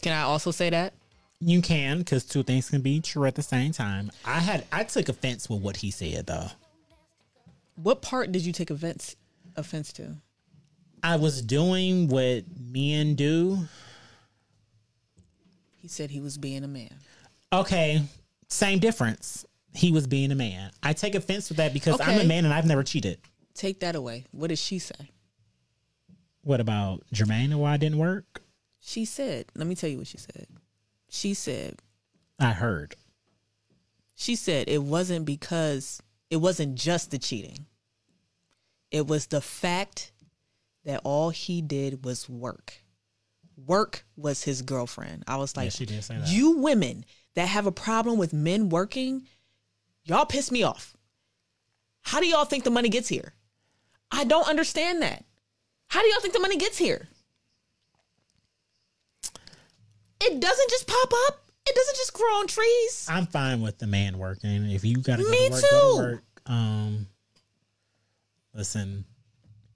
Can I also say that? You can, because two things can be true at the same time. I had I took offense with what he said though. What part did you take offense offense to? I was doing what men do. He said he was being a man. Okay, same difference. He was being a man. I take offense with that because I'm a man and I've never cheated. Take that away. What did she say? What about Jermaine and why it didn't work? She said, let me tell you what she said. She said, I heard. she said it wasn't because it wasn't just the cheating. It was the fact that all he did was work. Work was his girlfriend. I was like, Yeah, she did say that. you women that have a problem with men working, y'all piss me off. How do y'all think the money gets here? I don't understand that. How do y'all think the money gets here? It doesn't just pop up. It doesn't just grow on trees. I'm fine with the man working. If you gotta go Me to work, too. go to work. Um, listen,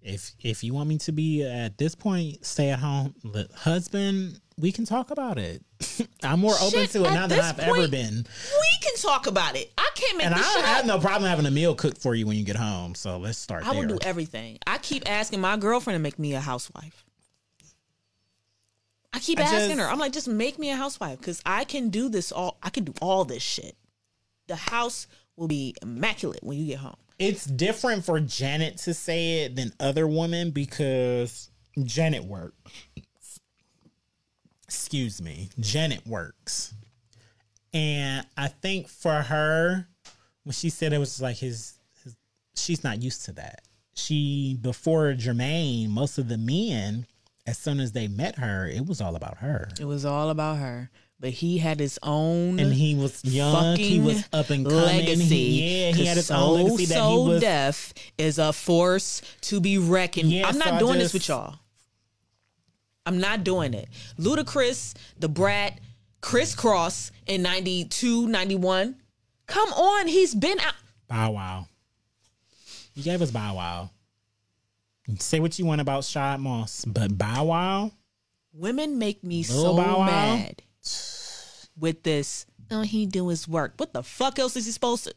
if if you want me to be at this point, stay at home, husband, we can talk about it. I'm more open Shit, to it now than I've ever been, We can talk about it. I can't make and I have no problem having a meal cooked for you when you get home. So let's start I will do everything. I keep asking my girlfriend to make me a housewife. I keep I asking just- her. I'm like, just make me a housewife because I can do this all. I can do all this shit. The house will be immaculate when you get home. it's different for Janet to say it than other women because Janet works. Excuse me, Janet works, and I think for her, when she said it was like his, his she's not used to that. She before Jermaine, most of the men, as soon as they met her, it was all about her. It was all about her, but he had his own And he was young. He was up and coming. legacy. He, yeah, he had his 'Cause own so, legacy that he so was. Def is a force to be reckoned. Yeah, I'm not I doing this with y'all. I'm not doing it. Ludacris, Da Brat, Kris Kross in 92, 91. Come on, he's been out. Bow Wow. You gave us Bow Wow. Say what you want about Shad Moss, but Bow Wow, Women make me Lil so Bow Wow? mad with this. All he do his work. What the fuck else is he supposed to?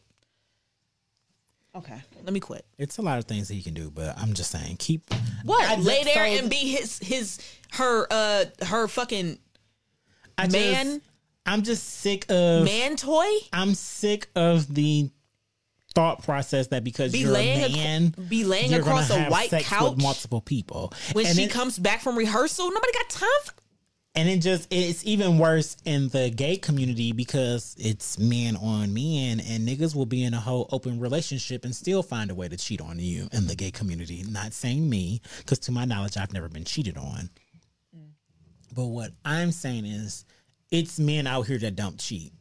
Okay, let me quit. it's a lot of things that he can do, but I'm just saying, keep What? I- Lay there so- and be his his her uh her fucking I just- man I'm just sick of. man toy? I'm sick of the thought process that because Be you're laying a ac- man, be laying you're across gonna a white sex couch with multiple people. When and she it, comes back from rehearsal, nobody got time for and it just it's even worse in the gay community because it's men on men and niggas will be in a whole open relationship and still find a way to cheat on you in the gay community. Not saying me because to my knowledge i've never been cheated on. Mm. But what i'm saying is it's men out here that don't cheat.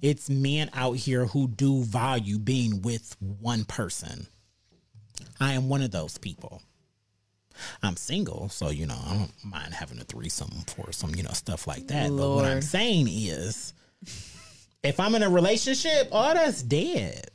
It's men out here who do value being with one person. I am one of those people I'm single, so you know I don't mind having a threesome for some you know stuff like that. But what I'm saying is, if I'm in a relationship, oh, that's dead.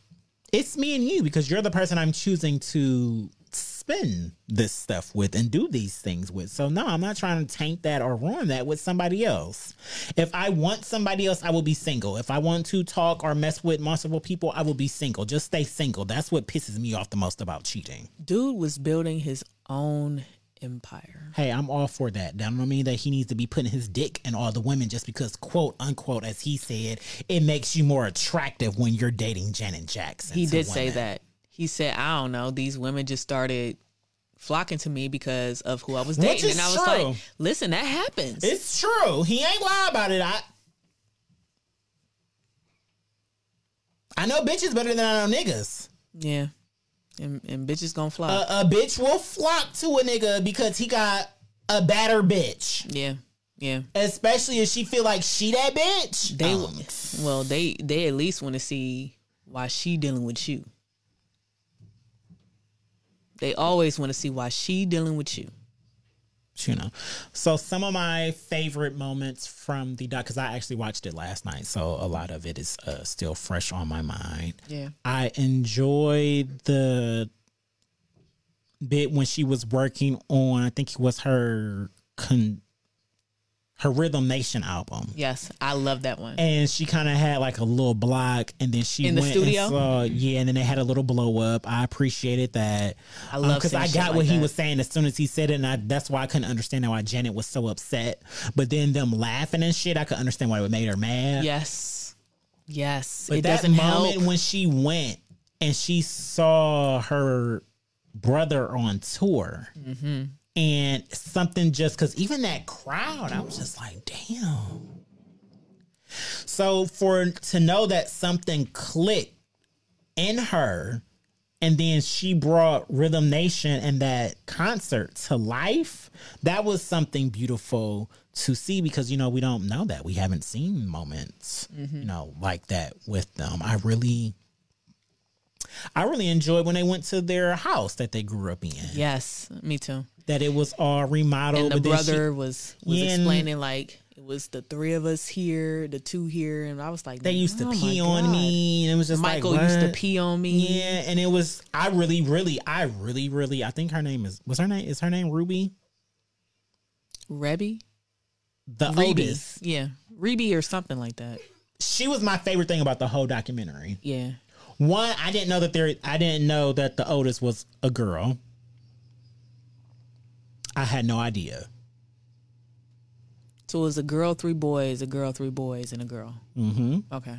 It's me and you because you're the person I'm choosing to spend this stuff with and do these things with. So no, I'm not trying to taint that or ruin that with somebody else. If I want somebody else, I will be single. If I want to talk or mess with multiple people, I will be single. Just stay single. That's what pisses me off the most about cheating. Dude was building his own empire. Hey, I'm all for that. That don't mean that he needs to be putting his dick in all the women just because, quote unquote, as he said, it makes you more attractive when you're dating Janet Jackson. He did say that. He said, I don't know, these women just started flocking to me because of who I was Which dating. is And I was true. like, listen, that happens. It's true. He ain't lie about it. I I know bitches better than I know niggas. yeah. And, and bitches gonna fly. A, a bitch will flock to a nigga because he got a better bitch. yeah. Yeah. Especially if she feel like she that bitch. They Um, well, they they at least want to see why she dealing with you. They always want to see why she dealing with you. You know. So some of my favorite moments from the doc because I actually watched it last night, so a lot of it is uh, still fresh on my mind. Yeah. I enjoyed the bit when she was working on. I think it was her con, her Rhythm Nation album. Yes, I love that one. And she kind of had like a little block, and then she In the went studio? And saw, yeah, and then they had a little blow up. I appreciated that. I love because seeing I got like what he that. was saying as soon as he said it, and I, that's why I couldn't understand why Janet was so upset. But then them laughing and shit, I could understand why it made her mad. Yes, yes. But it that doesn't moment help. when she went and she saw her brother on tour, Mm-hmm. And something just because even that crowd, I was just like, damn. So for to know that something clicked in her, and then she brought Rhythm Nation and that concert to life, that was something beautiful to see because you know we don't know that we haven't seen moments mm-hmm. you know like that with them. I really. I really enjoyed when they went to their house that they grew up in. yes, me too. That it was all remodeled. And the but then she- brother was was Yeah, explaining like it was the three of us here, the two here, and I was like, they used to oh my pee on God. me, and it was just Michael like, used to pee on me. Yeah, and it was. I really, really, I really, really. I think her name is. Was her name? Is her name Ruby? Rebbie, The Rebbie, oldest. yeah, Rebbie or something like that. She was my favorite thing about the whole documentary. Yeah, One, I didn't know that there. I didn't know that the oldest was a girl. I had no idea. so it was a girl, three boys, a girl, three boys, and a girl. Mm-hmm. Okay,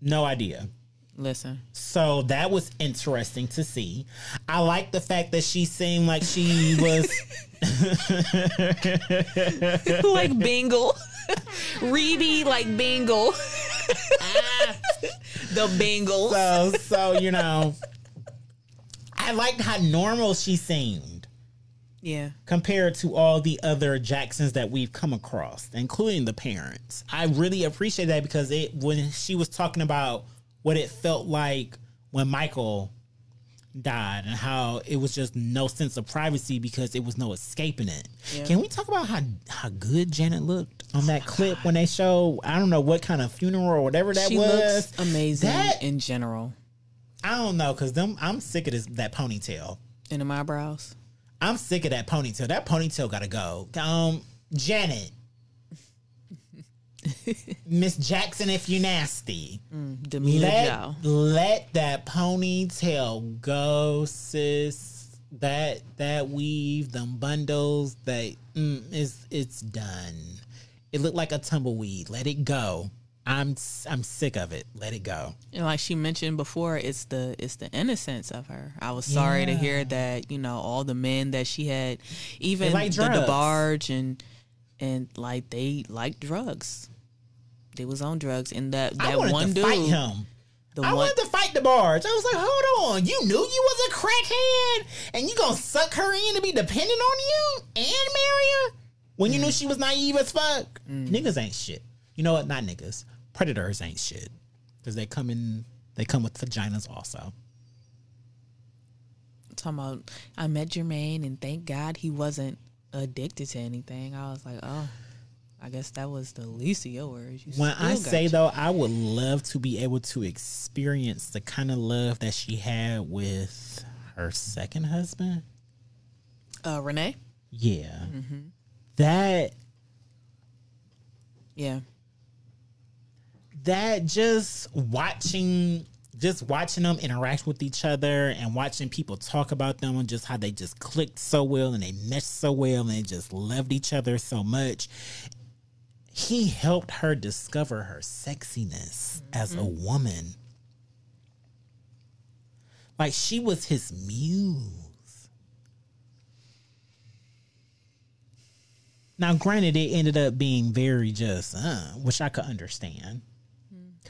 No idea. listen, So that was interesting to see. I like the fact that she seemed like she was. like Bingle, Rebbie like Bingle, the Bingle. so so you know i liked how normal she seemed Yeah, compared to all the other jacksons that we've come across including the parents. I really appreciate that because it when she was talking about what it felt like when michael died and how it was just no sense of privacy because it was no escaping it Yeah. can we talk about how how good janet looked on that clip when they show i don't know what kind of funeral or whatever that she was amazing That- in general. I don't know because them I'm sick of this that ponytail. In the eyebrows. I'm sick of that ponytail. That ponytail gotta go. Um, Janet, Miss Jackson, if you nasty, Damita let let that ponytail go, sis. That that weave, them bundles, that mm, is it's done. It looked like a tumbleweed. Let it go. I'm I'm sick of it. Let it go. And like she mentioned before, it's the it's the innocence of her. I was sorry to hear that, you know, all the men that she had, even like the. DeBarge and and like they like drugs. They was on drugs, and that that one to dude, fight him. the I one, wanted to fight DeBarge. I was like, hold on. You knew you was a crackhead and you gonna suck her in to be dependent on you and marry her? When you knew mm. she was naive as fuck? Mm. Niggas ain't shit. You know what? Not niggas. Predators ain't shit. Because they come in they come with vaginas also. talking about. I met Jermaine, and thank God he wasn't addicted to anything. I was like, oh, I guess that was the least of your worries. You When I say you. though, I would love to be able to experience the kind of love that she had with her second husband. uh, René, Yeah. That yeah, that just watching just watching them interact with each other and watching people talk about them and just how they just clicked so well and they meshed so well and they just loved each other so much. He helped her discover her sexiness as a woman. Like she was his muse. Now granted it ended up being very just uh, which i could understand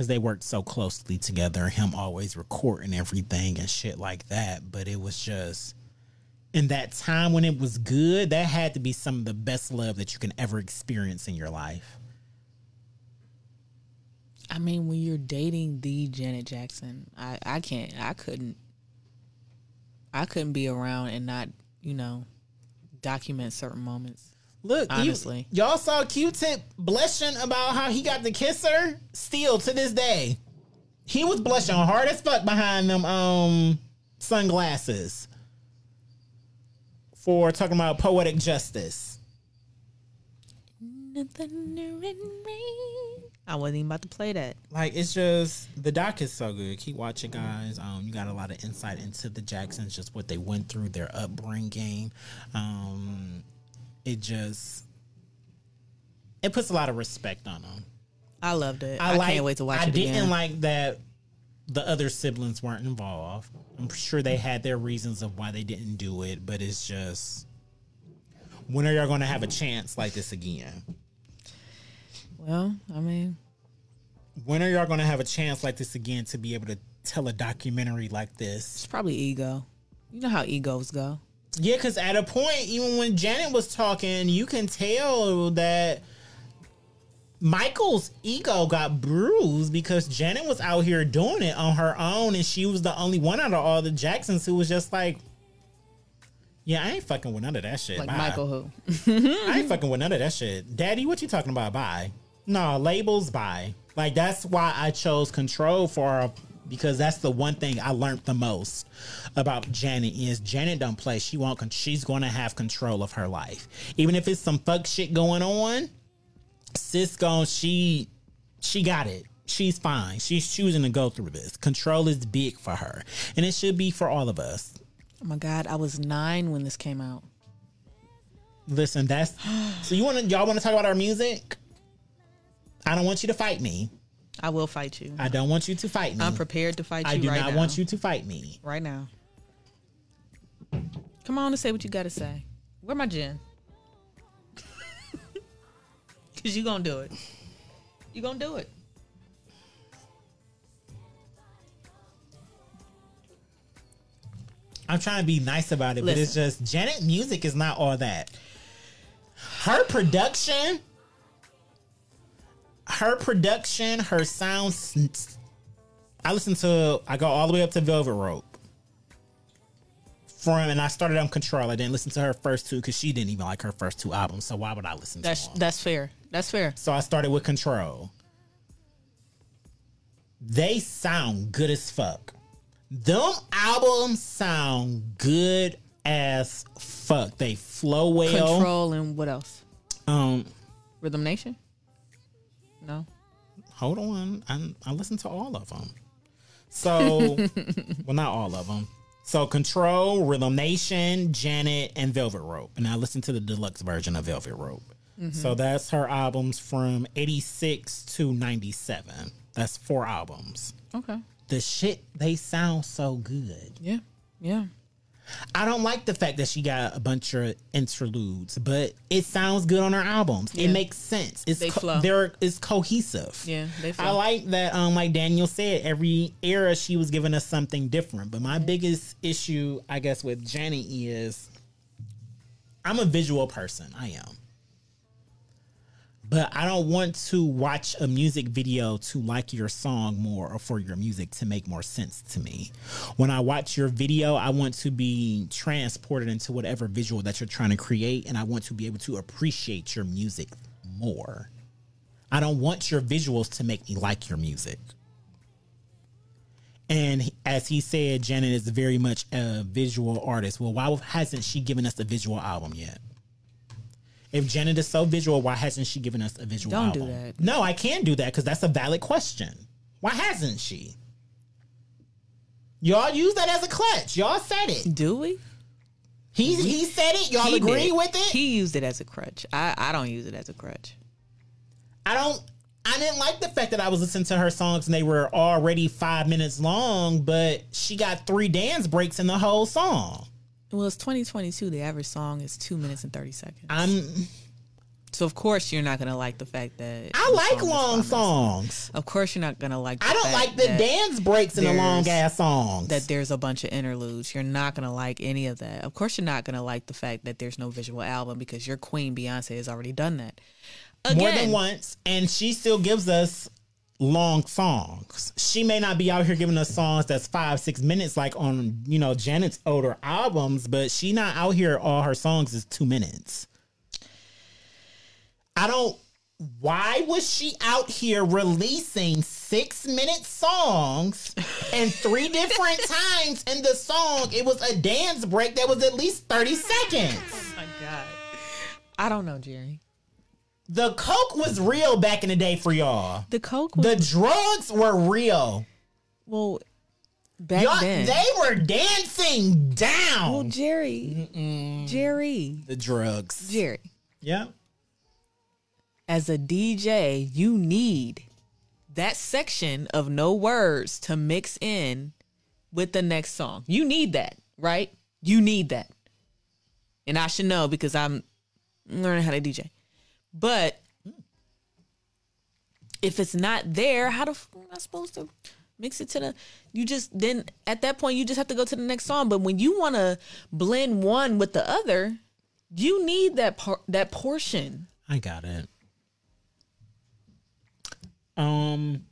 because they worked so closely together him always recording everything and shit like that but it was just in that time when it was good that had to be some of the best love that you can ever experience in your life I mean, when you're dating the Janet Jackson, I I can't, I couldn't, I couldn't be around and not, you know, document certain moments. Look you- Honestly. y'all saw q-tip blushing about how he got to kiss her still to this day he was blushing hard as fuck behind them um sunglasses for talking about poetic justice. I wasn't even about to play that. Like it's just the doc is so good. Keep watching, guys. Um, you got a lot of insight into the Jacksons, just what they went through, their upbringing. Um, it just it puts a lot of respect on them. I loved it. I, can't wait to watch I it didn't again. like that the other siblings weren't involved. I'm sure they had their reasons of why they didn't do it, but it's just when are y'all going to have a chance like this again? well, I mean, When are y'all going to have a chance like this again to be able to tell a documentary like this? it's probably ego. You know how egos go. Yeah, because at a point, even when Janet was talking, you can tell that Michael's ego got bruised because Janet was out here doing it on her own, and she was the only one out of all the Jacksons who was just like, "Yeah, I ain't fucking with none of that shit." Like Bye. Michael who. I ain't fucking with none of that shit. Daddy, what you talking about? Bye. No, labels bye. Like that's why I chose control for because that's the one thing I learned the most about Janet is Janet don't play. She won't con- she's gonna have control of her life. Even if it's some fuck shit going on, sis gone she she got it. She's fine. She's choosing to go through this. Control is big for her. And it should be for all of us. Oh my God, I was nine when this came out. Listen, that's so you want to y'all want to talk about our music? I don't want you to fight me. I will fight you. I don't want you to fight me. I'm prepared to fight you I do right not now. want you to fight me. right now. Come on and say what you got to say. Where my gin? Cause you gonna do it. You gonna do it. I'm trying to be nice about it, but it's just Janet music is not all that. Her production, her production, her sounds. I listened to. I go all the way up to Velvet Rope. From and I started on Control. I didn't listen to her first two because she didn't even like her first two albums. So why would I listen That's to them? that's fair. That's fair. So I started with Control. They sound good as fuck. Them albums sound good as fuck. They flow well. Control and what else? Um, Rhythm Nation. No. hold on. I I listened to all of them. So, well, not all of them. So, Control, Rhythm Nation, Janet, and Velvet Rope. And I listened to the deluxe version of Velvet Rope. So mm-hmm. that's her albums from 86 to 97. That's four albums. Okay. The shit, they sound so good. Yeah. Yeah. I don't like the fact that she got a bunch of interludes, but it sounds good on her albums. It makes sense. It's They co- flow. They're it's cohesive. Yeah. They I like that. Um, like Daniel said, every era she was giving us something different. But my biggest issue, I guess, with Janet is, I'm a visual person. I am. But I don't want to watch a music video to like your song more or for your music to make more sense to me. When I watch your video, I want to be transported into whatever visual that you're trying to create, and I want to be able to appreciate your music more. I don't want your visuals to make me like your music. And as he said, Janet is very much a visual artist. Well, why hasn't she given us a visual album yet? If Janet is so visual, why hasn't she given us a visual Don't do album? that. No, I can't do that because that's a valid question. Why hasn't she? Y'all use that as a clutch. Y'all said it. Do we? He he said it. Y'all He agree did. with it? He used it as a crutch. I, I don't use it as a crutch. I don't. I didn't like the fact that I was listening to her songs and they were already five minutes long, but she got three dance breaks in the whole song. Well, it's 2022. The average song is two minutes and 30 seconds. I'm. so, of course, you're not going to like the fact that. I like song long songs. Of course, you're not going to like I don't like the dance breaks in the long ass songs. that there's a bunch of interludes. You're not going to like any of that. Of course, you're not going to like the fact that there's no visual album because your queen, Beyonce, has already done that. Again, more than once, and she still gives us long songs. She may not be out here giving us songs that's five, six minutes like on, you know, Janet's older albums, but she not out here all her songs is two minutes. I don't why was she out here releasing six minute songs And three different times in the song, it was a dance break that was at least 30 seconds. Oh my god. I don't know, Jerry. The coke was real back in the day for y'all. The coke was The drugs were real. well back Y'all, then. they were dancing down. well, Jerry, Jerry, the drugs. Jerry. Yeah. As a DJ, you need that section of no words to mix in with the next song. You need that, right? You need that. And I should know because I'm learning how to DJ. But if it's not there, how the f- am I supposed to mix it to the you just then at that point you just have to go to the next song. But when you want to blend one with the other, you need that part that portion. I got it. Um,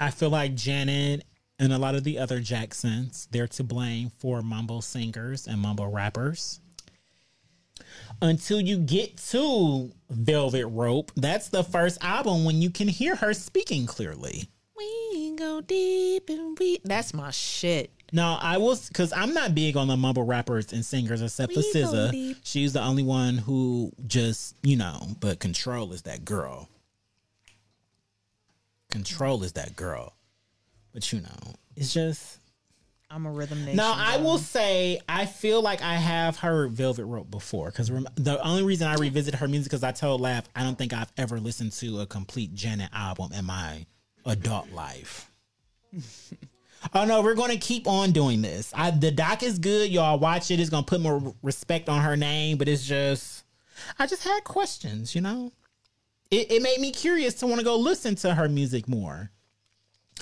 I feel like Janet and a lot of the other Jacksons, they're to blame for mumble singers and mumble rappers. Until you get to Velvet Rope, that's the first album when you can hear her speaking clearly. We go deep and we. That's my shit. No, I was because I'm not big on the mumble rappers and singers except for SZA. She's the only one who just you know, but Control is that girl. Control is that girl, but you know, it's just. I'm a rhythm nation. Now I will say I feel like I have heard Velvet Rope before because the only reason I revisit her music because I told Lav I don't think I've ever listened to a complete Janet album in my adult life. oh no, we're gonna keep on doing this. I, the doc is good, y'all. Watch it. It's gonna put more respect on her name, but it's just I just had questions, you know. It, it made me curious to want to go listen to her music more.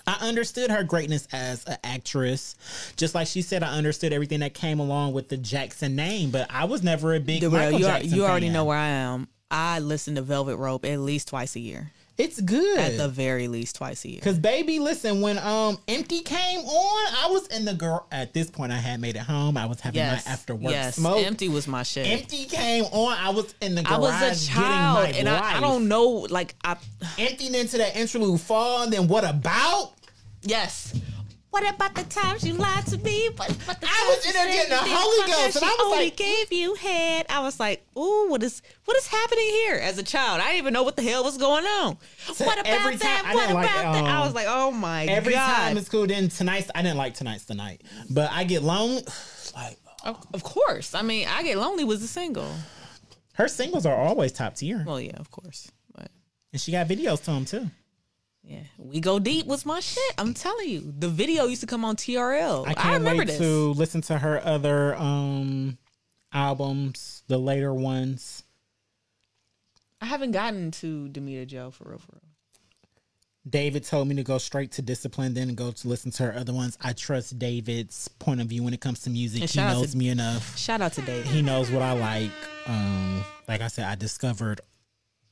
I understood her greatness as an actress, just like she said. I understood everything that came along with the Jackson name, but I was never a big Well, Michael you, Jackson you already fan. know where I am. I listen to Velvet Rope at least twice a year. It's good. At the very least, twice a year. Cause baby, listen, when um Empty came on, I was in the girl. At this point, I had made it home. I was having Yes, my after work yes. smoke. Empty was my shit. Empty came on. I was in the garage I was a child, and I, I don't know. Like I, Emptied into that interlude fall, and then what about? yes. What about the times you lied to me? What about the I was in there getting the Holy Ghost, and I was only like- gave you head. I was like, ooh, what is what is happening here? As a child, I didn't even know what the hell was going on. what about that? time- what about like, that? I um, was like, oh my Every god. Every time it's cool. Then tonight's I didn't like tonight's tonight, but I get lonely. Like of, of course. I mean, I get lonely was a single. her singles are always top tier, Well, yeah, of course. But and she got videos to them too. Yeah, we go deep was my shit. I'm telling you, the video used to come on TRL. I I, can't remember wait this. to listen to her other um albums, the later ones. I haven't gotten to Damita Jo for real, for real. David told me to go straight to discipline, then go to listen to her other ones. I trust David's point of view when it comes to music. And he knows to- me enough. Shout out to David. He knows what I like. Um, like I said, I discovered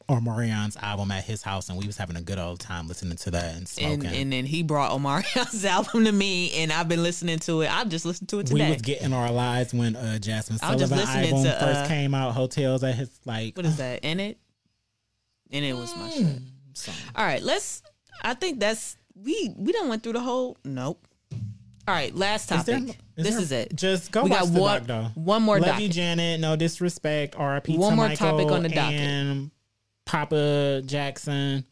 Omarion's album at his house, and we was having a good old time listening to that and smoking. and and then he brought Omarion's album to me, and I've been listening to it. I just listened to it today. we was getting our lives when uh, Jasmine I was just Sullivan album to, first uh, came out. Hotels at his like. what is that? In it, in it was my shit. song. All right, let's. I think that's we we done went through the whole. Nope. All right, last topic. is this there- is it. Just go We watch got the one- doc, though. one more Love you. Janet. No disrespect. R.I.P. One more Michael topic on the docket. And Papa Jackson.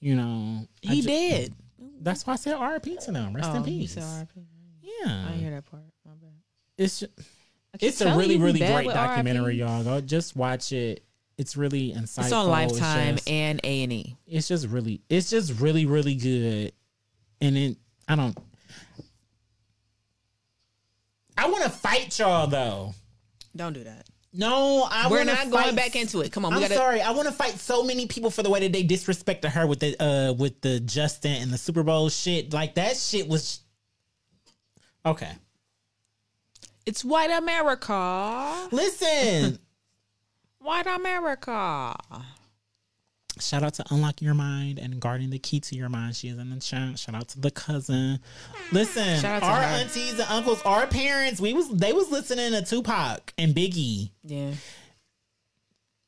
You know, He ju- did. That's why I said R.I.P. to them. Rest in Oh, you peace. Yeah, I hear that part. My bad. it's just, it's a really really great documentary, y'all. Go just watch it. It's really insightful. It's on Lifetime just- and A and E. it's just really it's just really really good and it i don't i want to fight y'all though Don't do that. No i We're wanna not going back into it. Come on, we i'm gotta. sorry i want to fight so many people for the way that they disrespected her with the uh with the justin and the super bowl shit like that shit was okay It's white America. listen White America. Shout out to Unlock Your Mind and Guarding the Key to Your Mind. She is in the chat. Shout out to the cousin. Listen, Shout out to our her. aunties and uncles, our parents, we was they was listening to Tupac and Biggie. Yeah.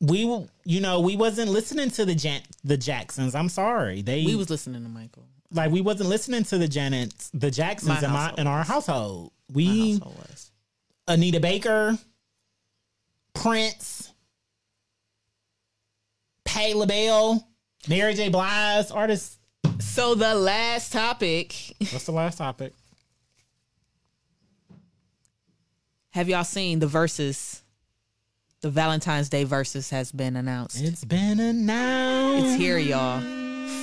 We, you know, we wasn't listening to the Jan- the Jacksons. I'm sorry. They We was listening to Michael. Like we wasn't listening to the Janets, the Jacksons My in my in our household. We household. Anita Baker, Prince, Patti LaBelle, Mary J. Blige, artists. So the last topic. What's the last topic? Have y'all seen the verses? The Valentine's Day verses has been announced. It's been announced. It's here, y'all.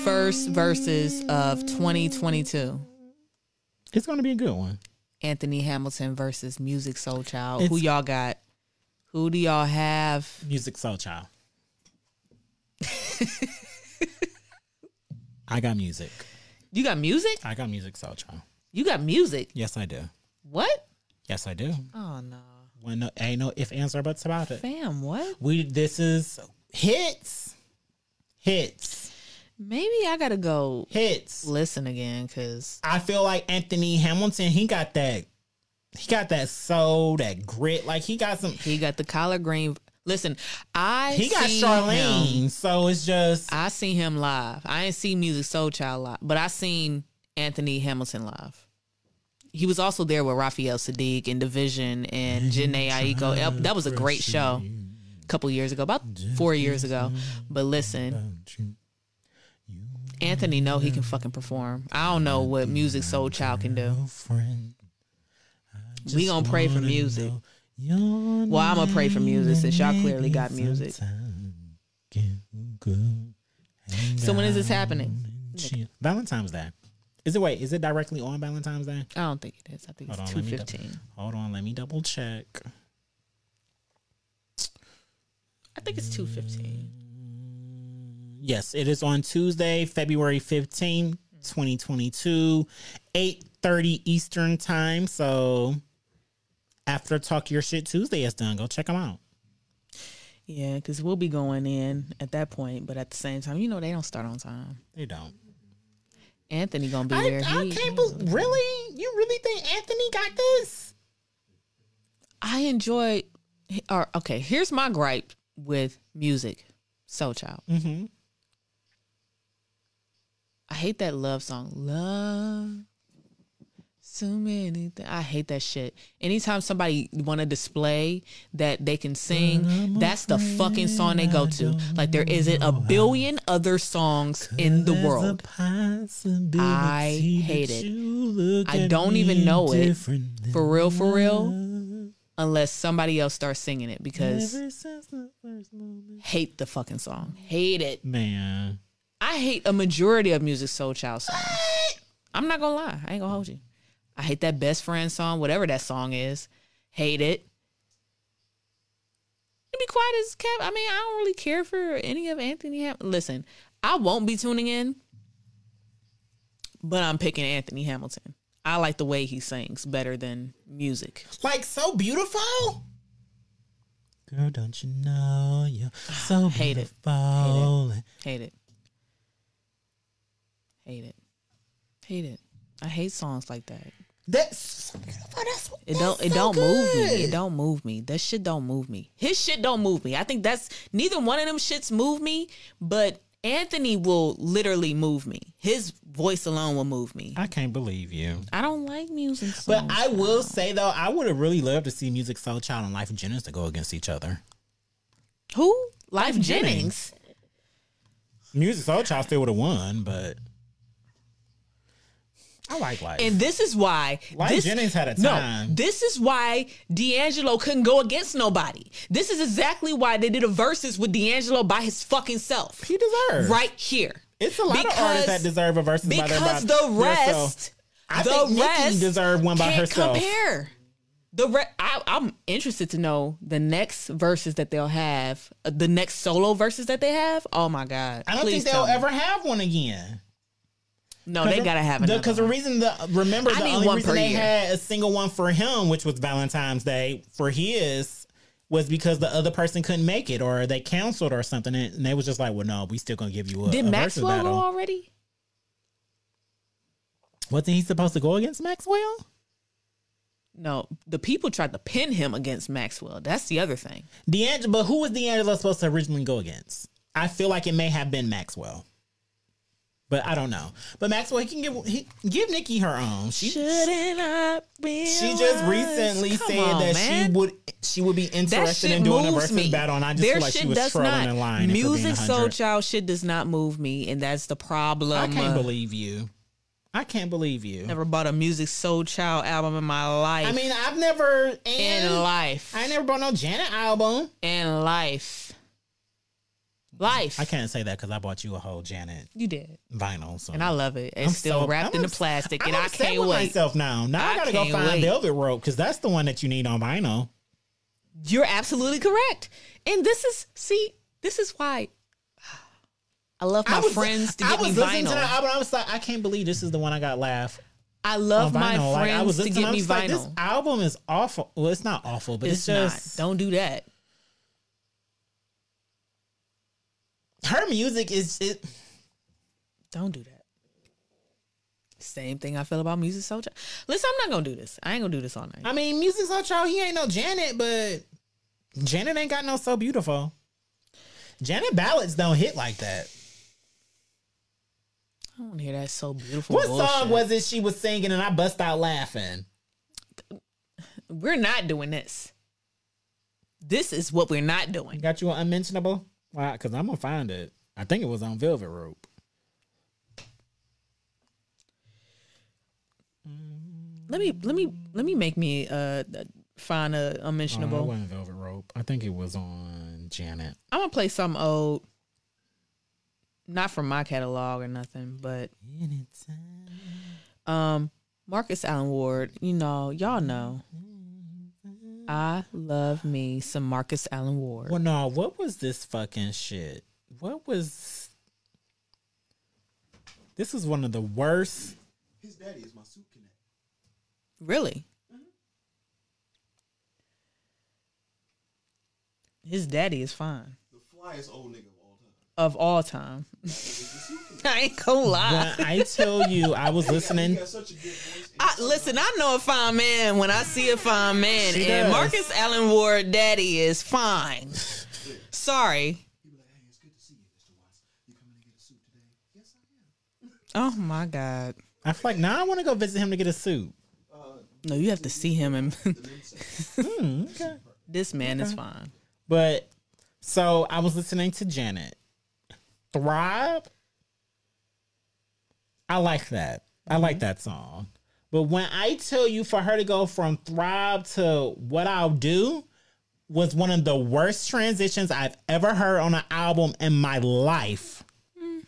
First verses of 2022. It's gonna be a good one. Anthony Hamilton versus Musiq Soulchild. Who y'all got? Who do y'all have? Musiq Soulchild. I got music. You got music? I got Musiq Soulchild. You got music. Yes, I do. What? Yes, I do. Oh no. When no, ain't no if answer buts about it. Fam, what? We this is hits, hits, Maybe I gotta go hits. listen again because I feel like Anthony Hamilton. He got that. He got that soul, that grit. Like he got some. he got the collard green. Listen, I He got Charlene. him- So it's just. I seen him live. I ain't seen Musiq Soulchild live, but I seen Anthony Hamilton live. He was also there with Raphael Saadiq and Division and Jhené Aiko. That was a great show a couple years ago, about four years ago. But listen, Anthony know he can fucking perform. I don't know what Musiq Soulchild can do. We gonna pray for music. Well, I'm gonna pray for music since y'all clearly got music. So when is this happening? Valentine's Day. Is it wait? Is it directly on Valentine's Day? I don't think it is. I think Hold it's two let me dou- fifteen. Hold on, let me double check. I think it's two fifteen. Yes, it is on Tuesday, February 15, 2022, 8:30 Eastern time. So after Talk Your Shit Tuesday is done, go check them out. Yeah, because we'll be going in at that point, but at the same time, you know they don't start on time. They don't. Anthony gonna be I, there. I He- can't believe. Really? You really think Anthony got this? I enjoy. Or okay, here's my gripe with music, Soul Child. Mm-hmm. I hate that love song. Love. So many things. I hate that shit. Anytime somebody want to display that they can sing, that's the fucking song they go to. Like there isn't a billion other songs in the world. I hate it. I don't even know it. For real, for real. Unless somebody else starts singing it because hate the fucking song. Hate it. Man, I hate a majority of Musiq Soulchild songs. I'm not gonna lie. I ain't gonna hold you. I hate that best friend song, whatever that song is. Hate it. To be quiet as kept. I mean, I don't really care for any of Anthony. Ham- Listen, I won't be tuning in, but I'm picking Anthony Hamilton. I like the way he sings better than music. like so beautiful. Girl, don't you know you're so Hate it. beautiful? Hate it. Hate it. Hate it. I hate songs like that. That's, that's It don't. It don't move me. It don't move me. That shit don't move me. His shit don't move me. I think that's neither one of them shits move me. But Anthony will literally move me. His voice alone will move me. I can't believe you. I don't like music. But songs. I will say though, I would have really loved to see Musiq Soulchild and Lyfe Jennings to go against each other. who Life Lyfe Jennings. Jennings. Musiq Soulchild still would have won, but I like Life. And this is why Life this, Jennings had a time. No, this is why D'Angelo couldn't go against nobody. This is exactly why they did a versus with D'Angelo by his fucking self. he deserves Right here. It's a lot of artists that deserve a versus by their because the rest. I the think rest deserved one by herself. Compare the re- I, I'm interested to know the next verses that they'll have, uh, the next solo verses that they have. Oh my god! I don't Please think they'll ever have one again. No, they gotta have another. Because the one. reason the remember I the only reason they year. had a single one for him, which was Valentine's Day for his, was because the other person couldn't make it or they canceled or something, and they was just like, "Well, no, we still gonna give you a, Did a Maxwell go battle." already? Wasn't he supposed to go against Maxwell? No, the people tried to pin him against Maxwell. That's the other thing. D'Angelo, but who was D'Angelo supposed to originally go against? I feel like it may have been Maxwell. But I don't know. But Maxwell, he can give he, give Nikki her own. She Shouldn't I be? she just recently Come said on, that man. she would she would be interested in doing a versus me. battle, and I just Their feel like she was trolling not. in line. and Music Soul 100. Child shit does not move me, and that's the problem. I can't believe you. I can't believe you. Never bought a Musiq Soulchild album in my life. I mean, I've never in life, I never bought no Janet album. in life, life. I can't say that because I bought you a whole Janet You did, vinyl. So and I love it. It's I'm still so- wrapped I'm in the plastic, I'm and I can't with wait. myself now. Now I, I gotta go find wait. Velvet Rope because that's the one that you need on vinyl. You're absolutely correct. And this is see, this is why I love my I was, friends to I get was me listening vinyl. to that album. I was like, I can't believe this is the one I got laugh I love my vinyl. Like, I was to get me was like, this vinyl. album is awful. Well, it's not awful, but it's it's, just not. Don't do that. Her music is it. Don't do that. Same thing I feel about Musiq Soulchild. Listen, I'm not gonna do this. I ain't gonna do this all night. I mean, music's so child. He ain't no Janet, but Janet ain't got no so beautiful. Janet ballads don't hit like that. I don't hear that so beautiful. What bullshit. song was it she was singing and I bust out laughing? We're not doing this. This is what we're not doing. Got you an unmentionable? Why? Because I'm gonna find it. I think it was on Velvet Rope. Let me let me let me make me uh find a Oh, it unmentionable. wasn't Velvet Rope. I think it was on Janet. I'm gonna play some old. Not from my catalog or nothing, but um Marcus Allen Ward, you know, y'all know. I love me some Marcus Allen Ward. Well, no. What was this fucking shit? What was? This is one of the worst. His daddy is my suit connect. Really? Mm-hmm. His daddy is fine. The flyest old nigga of all time. Of all time. I ain't gonna lie. When I tell you, I was listening. got such a good voice. and I, listen, I know a fine man when I see a fine man, She and does. Marcus Allen Ward daddy is fine. Sorry. He be like, hey, it's good to see you, Mr. Watts. You coming to get a suit today? Yes, I am. Oh my God. I feel like now I want to go visit him to get a suit. No, you have to see him, and The men say, Hmm, okay. this man is fine. But so I was listening to Janet. Throb. I like that. I like mm-hmm. that song. But when I tell you for her to go from Throb to What I'll Do was one of the worst transitions I've ever heard on an album in my life mm.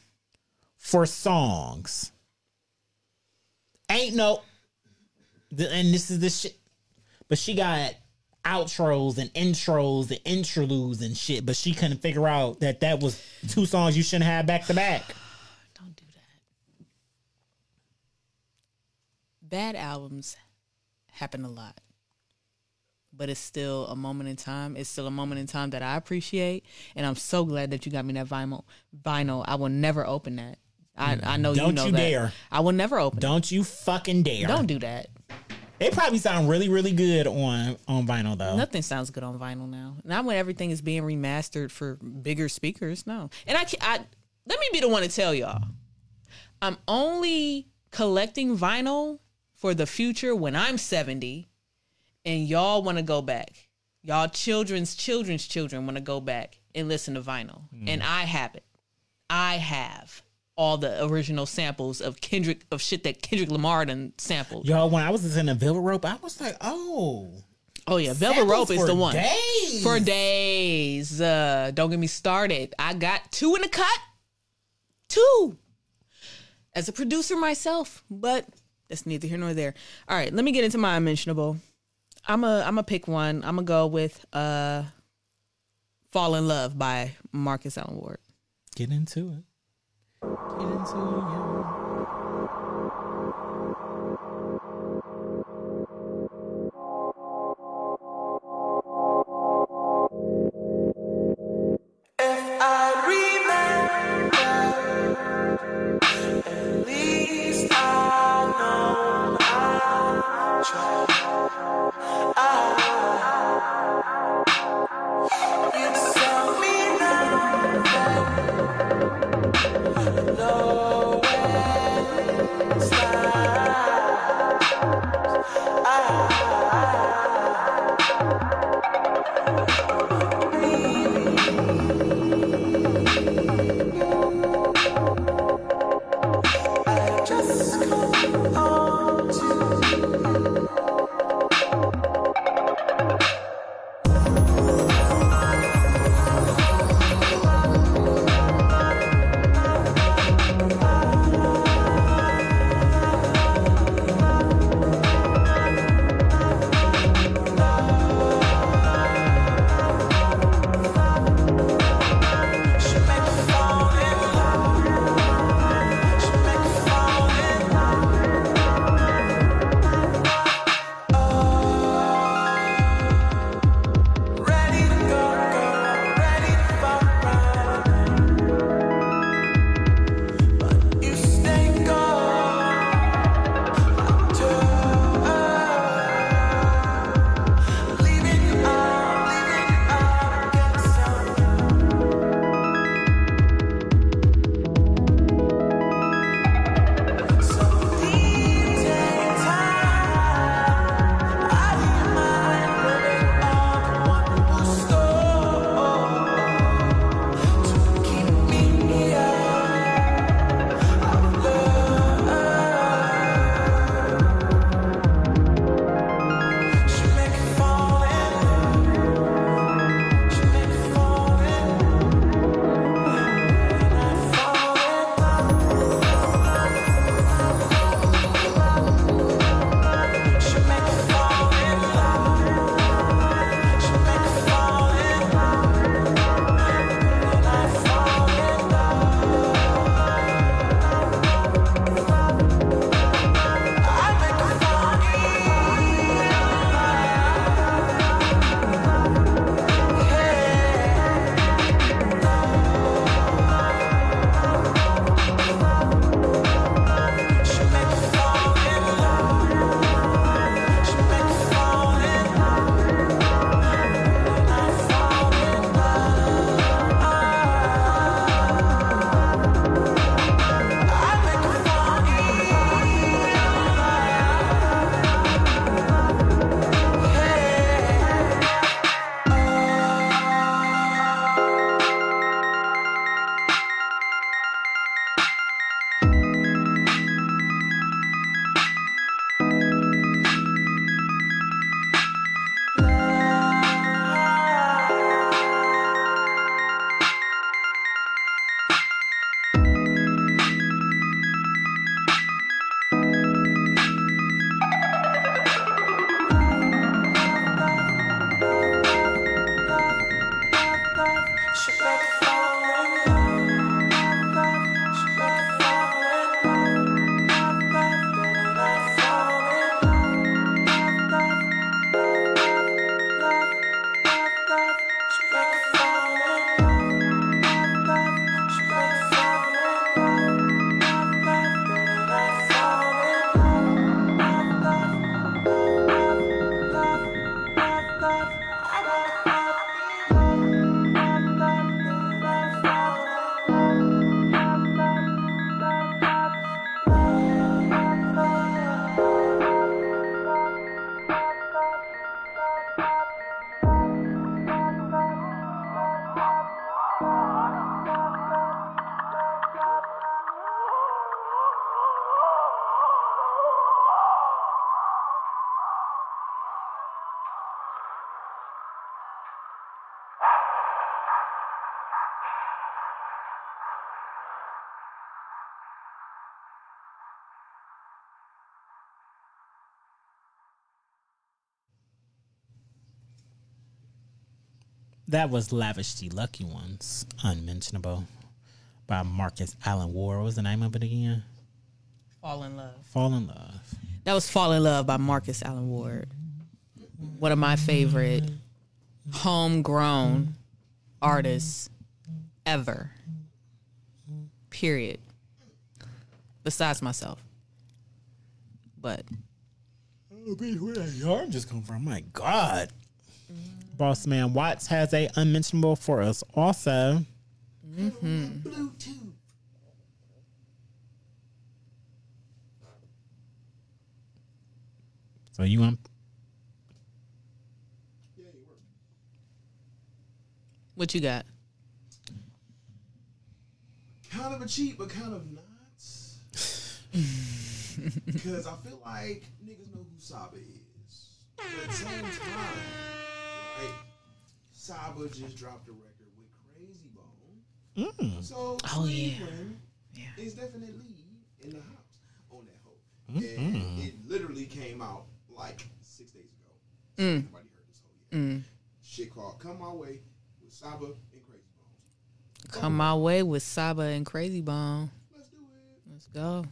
for songs. Ain't no and this is the shit but she got outros and intros and interludes and shit. But she couldn't figure out that that was two songs you shouldn't have back to back. Don't do that. Bad albums happen a lot. But it's still a moment in time. It's still a moment in time that I appreciate. And I'm so glad that you got me that vinyl. Vinyl. I will never open that. I, I know you Don't know you that. dare. I will never open it. Don't you fucking dare! Don't do that. They probably sound really, really good on on vinyl though. Nothing sounds good on vinyl now. Not when everything is being remastered for bigger speakers. No. And I, I let me be the one to tell y'all. I'm only collecting vinyl for the future when I'm 70 and y'all want to go back. Y'all children's children's children want to go back and listen to vinyl. And mm. I have it. I have all the original samples of Kendrick of shit that Kendrick Lamar done sampled. Yo, when I was listening to Velvet Rope, I was like, oh, Oh yeah, Velvet Rope is the one. days. For days. Uh, don't get me started. I got two in the cut. Two. As a producer myself, but that's neither here nor there. All right, let me get into my unmentionable. I'm a I'm a pick one. I'm gonna go with uh Fall in Love by Marcus Allen Ward. Get into it. Get into it. That was Lavish the Lucky Ones, Unmentionable by Marcus Allen Ward. What was the name of it again? Fall in love. Fall in Love. That was Fall in Love by Marcus Allen Ward. One of my favorite homegrown artists ever. Period. Besides myself. But Oh, bitch, where that yarn just come from? My God. Boss Man Watts has a unmentionable for us also. Bluetooth. So you want Yeah, you work. what you got? Kind of a cheat, but kind of not. Because I feel like niggas know who Saba is. But at the same time, right? Saba just dropped a record with Krayzie Bone. Mm. So Oh, yeah. Cleveland Yeah. is definitely in the house on that hoe. Mm-hmm. And it literally came out like six days ago. Mm. So Nobody heard this whole yet. Mm. Shit called Come My Way with Saba and Krayzie Bone. Come my way with Saba and Krayzie Bone. Let's do it. Let's go.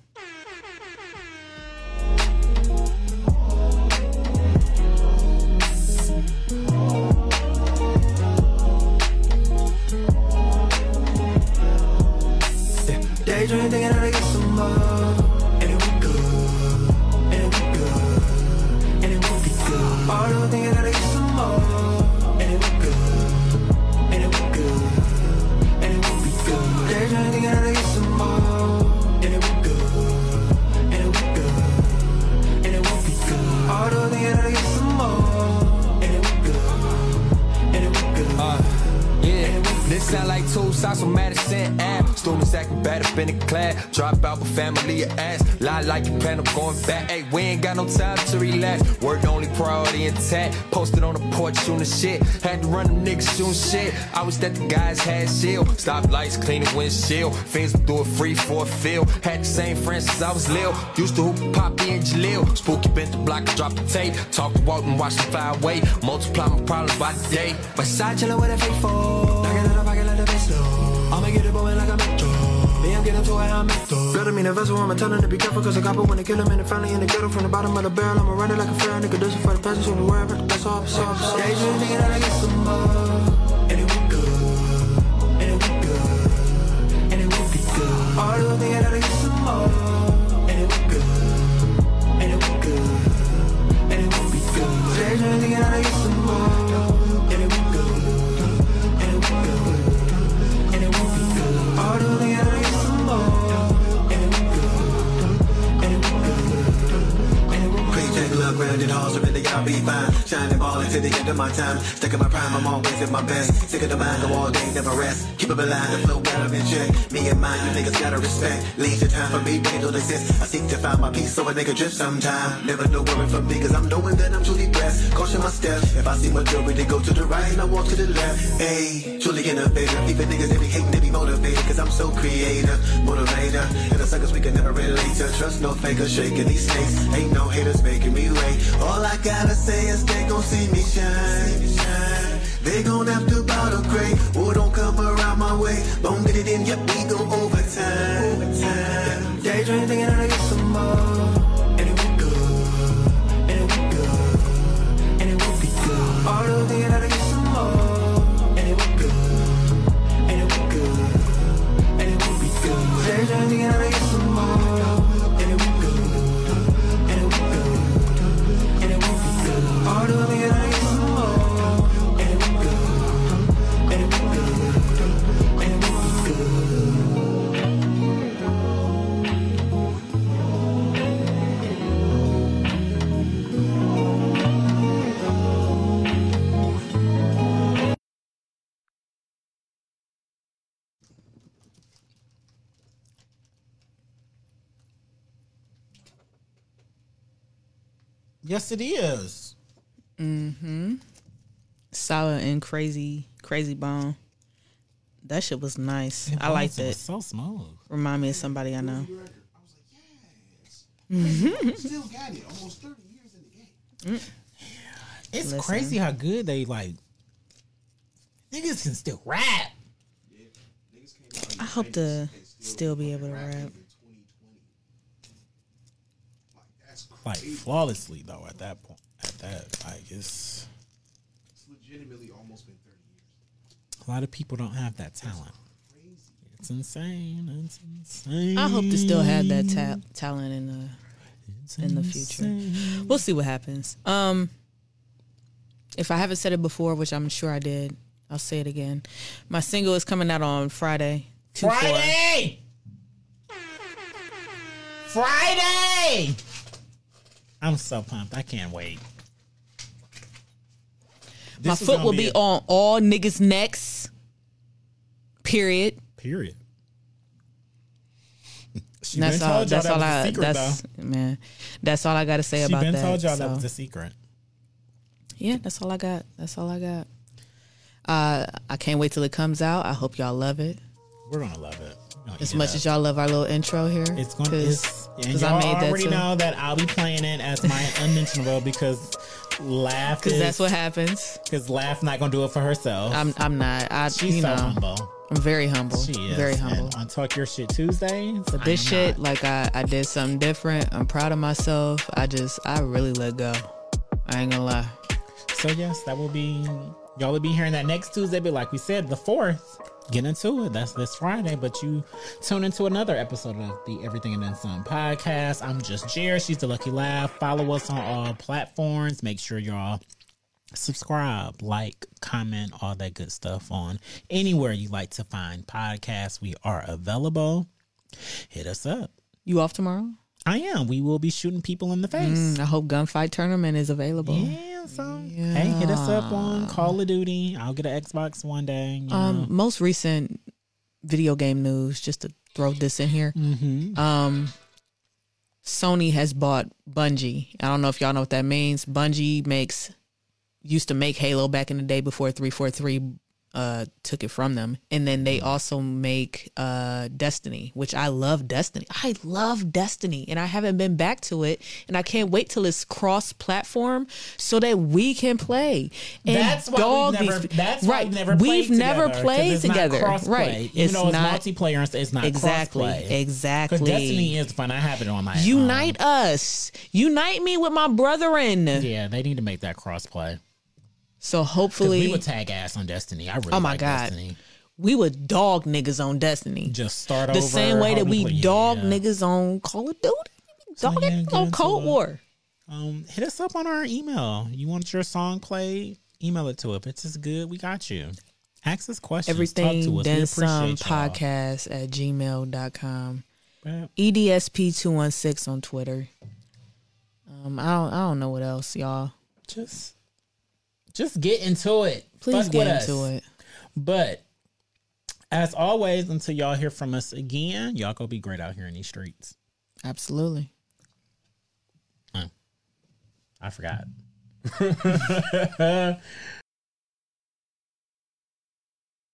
Daydream thinking how this sound like two sides from Madison Ave. Students acting bad up in the class. Drop out with family your ass. Lie like you plan on going back. Hey, we ain't got no time to relax. Work only priority intact. Posted on the porch shooting shit. Had to run them niggas shooting shit. I was that the guys had shield. Stop lights, clean the windshield. Would do it free for a feel. Had the same friends since I was little. Used to hoop Poppy and Jaleel. Spooky bent the block and drop the tape. Talk to Walton, watch the fly away. Multiply my problems by the day. My side chillin' with a faithful. Knocking it up, I can let the bass. I'ma get it going like a metro. Me, I'm getting to where I'm at though. Blood, I mean, a vessel, I'm telling to tell him to be careful, cause I got when they kill him in the family in the ghetto from the bottom of the barrel. I'ma run it like a fair nigga, does it for the peasants over wherever. That's all, that's all. that's all. Daydream thinking that I get some more. And it would good. And it would good. And it be good. All those thinking that I get some more. And it would good. And it would good. And it be good. Daydream thinking that I get Preach halls glove halls, I'll be fine. Shining ball until the end of my time. Stuck in my prime, I'm always at my best. Sick of the mind, go all day, never rest. Keep it alive, the flow better in check. Me and mine, you niggas gotta respect. Leave Leisure time for me, really don't exist. I seek to find my peace so a nigga drift sometime. Never no worry for me, cause I'm knowing that I'm truly blessed. Caution my steps. If I see majority, go to the right and I walk to the left. Hey, truly innovative. Even niggas, they be hating, they be motivated, cause I'm so creative. Motivator. And the suckers we can never relate to. Trust no faker, shaking these snakes. Ain't no haters making me wait. All I gotta say is they gon' see me shine. They gon' have to bottle crate. Or don't come around my way. Bone get it in, yep, we go overtime. overtime. Daydream thinking I get some more. Yes, it is. Mm-hmm. Saba and Crazy Krayzie Bone. That shit was nice. I liked It so smooth. Remind me of somebody I know. Record. I was like, yes. Still got it. Almost 30 years in the game. It's Listen. crazy how good they like Niggas can still rap. Niggas came out I hope to still be able to rap. in 2020. Like that's Like flawlessly though at that point. At that, like it's It's legitimately almost been 30 years. a lot of people don't have that talent. Crazy. It's insane. It's insane. I hope to still have that ta- talent in the It's in the future. insane. We'll see what happens. Um, if I haven't said it before, which I'm sure I did, I'll say it again. My single is coming out on Friday. 2-4. Friday. Friday. I'm so pumped. I can't wait. My This is foot will be a- on all niggas' necks. Period. Period. She that's all. That's that all I. secret, That's though. man. That's all I got to say She about been that. told y'all that was a secret. Yeah, that's all I got. That's all I got. Uh, I can't wait till it comes out. I hope y'all love it We're gonna love it. As much as y'all love our little intro here. It's going to. Cause, It's, and 'cause y'all I made that already too. know that I'll be playing it as my unmentionable because Lav Cause that's what happens. because Lav not gonna do it for herself. I'm. I'm not. I. She's you so know. humble. I'm very humble. She is very And humble. on Talk Your Shit Tuesdays, But this shit, not. like I, I did something different. I'm proud of myself. I just, I really let go. I ain't gonna lie. So yes, that will be y'all will be hearing that next Tuesday. But like we said, the fourth. Get into it. That's this Friday. But you tune into another episode of the Everything and Then Some podcast. I'm just Jared. She's the Lucky Lav. Follow us on all platforms. Make sure y'all subscribe, like, comment, all that good stuff on anywhere you like to find podcasts. We are available. Hit us up. You off tomorrow? I am. We will be shooting people in the face. Mm, I hope Gunfight Tournament is available. Yeah, so hey, hit us up on Call of Duty. I'll get an Xbox one day. You Um, know. most recent video game news, just to throw this in here. Mm-hmm. Um, Sony has bought Bungie. I don't know if y'all know what that means. Bungie makes used to make Halo back in the day before 343 uh took it from them. And then they also make uh Destiny, which I love Destiny. I love Destiny and I haven't been back to it and I can't wait till it's cross platform so that we can play. And That's why dog we've never. these- That's why right. we've never. We've played never played it's together. Right. Even though it's not multiplayer, it's not exactly. cross-play. Exactly. Because Destiny is fun. I have it on my Unite us. Unite me with my brethren. Um, yeah, they need to make that cross-play. So hopefully, we would tag ass on Destiny. I really Oh my like God. Destiny. we would dog niggas on Destiny. Just start the over. same way that we dog Yeah. niggas on Call of Duty. So, Dog yeah, niggas on Cold. War. Um, hit us up on our email. You want your song played? Email it to us. If it's just good, we got you. Ask us questions. Talk Everything to us. Some appreciate y'all. podcast at gmail.com. Yeah. EDSP216 on Twitter. Um, I don't I don't know what else, y'all. Just, just get into it. Please Fuck get into us. it. But as always, until y'all hear from us again, y'all go be great out here in these streets. Absolutely. I forgot.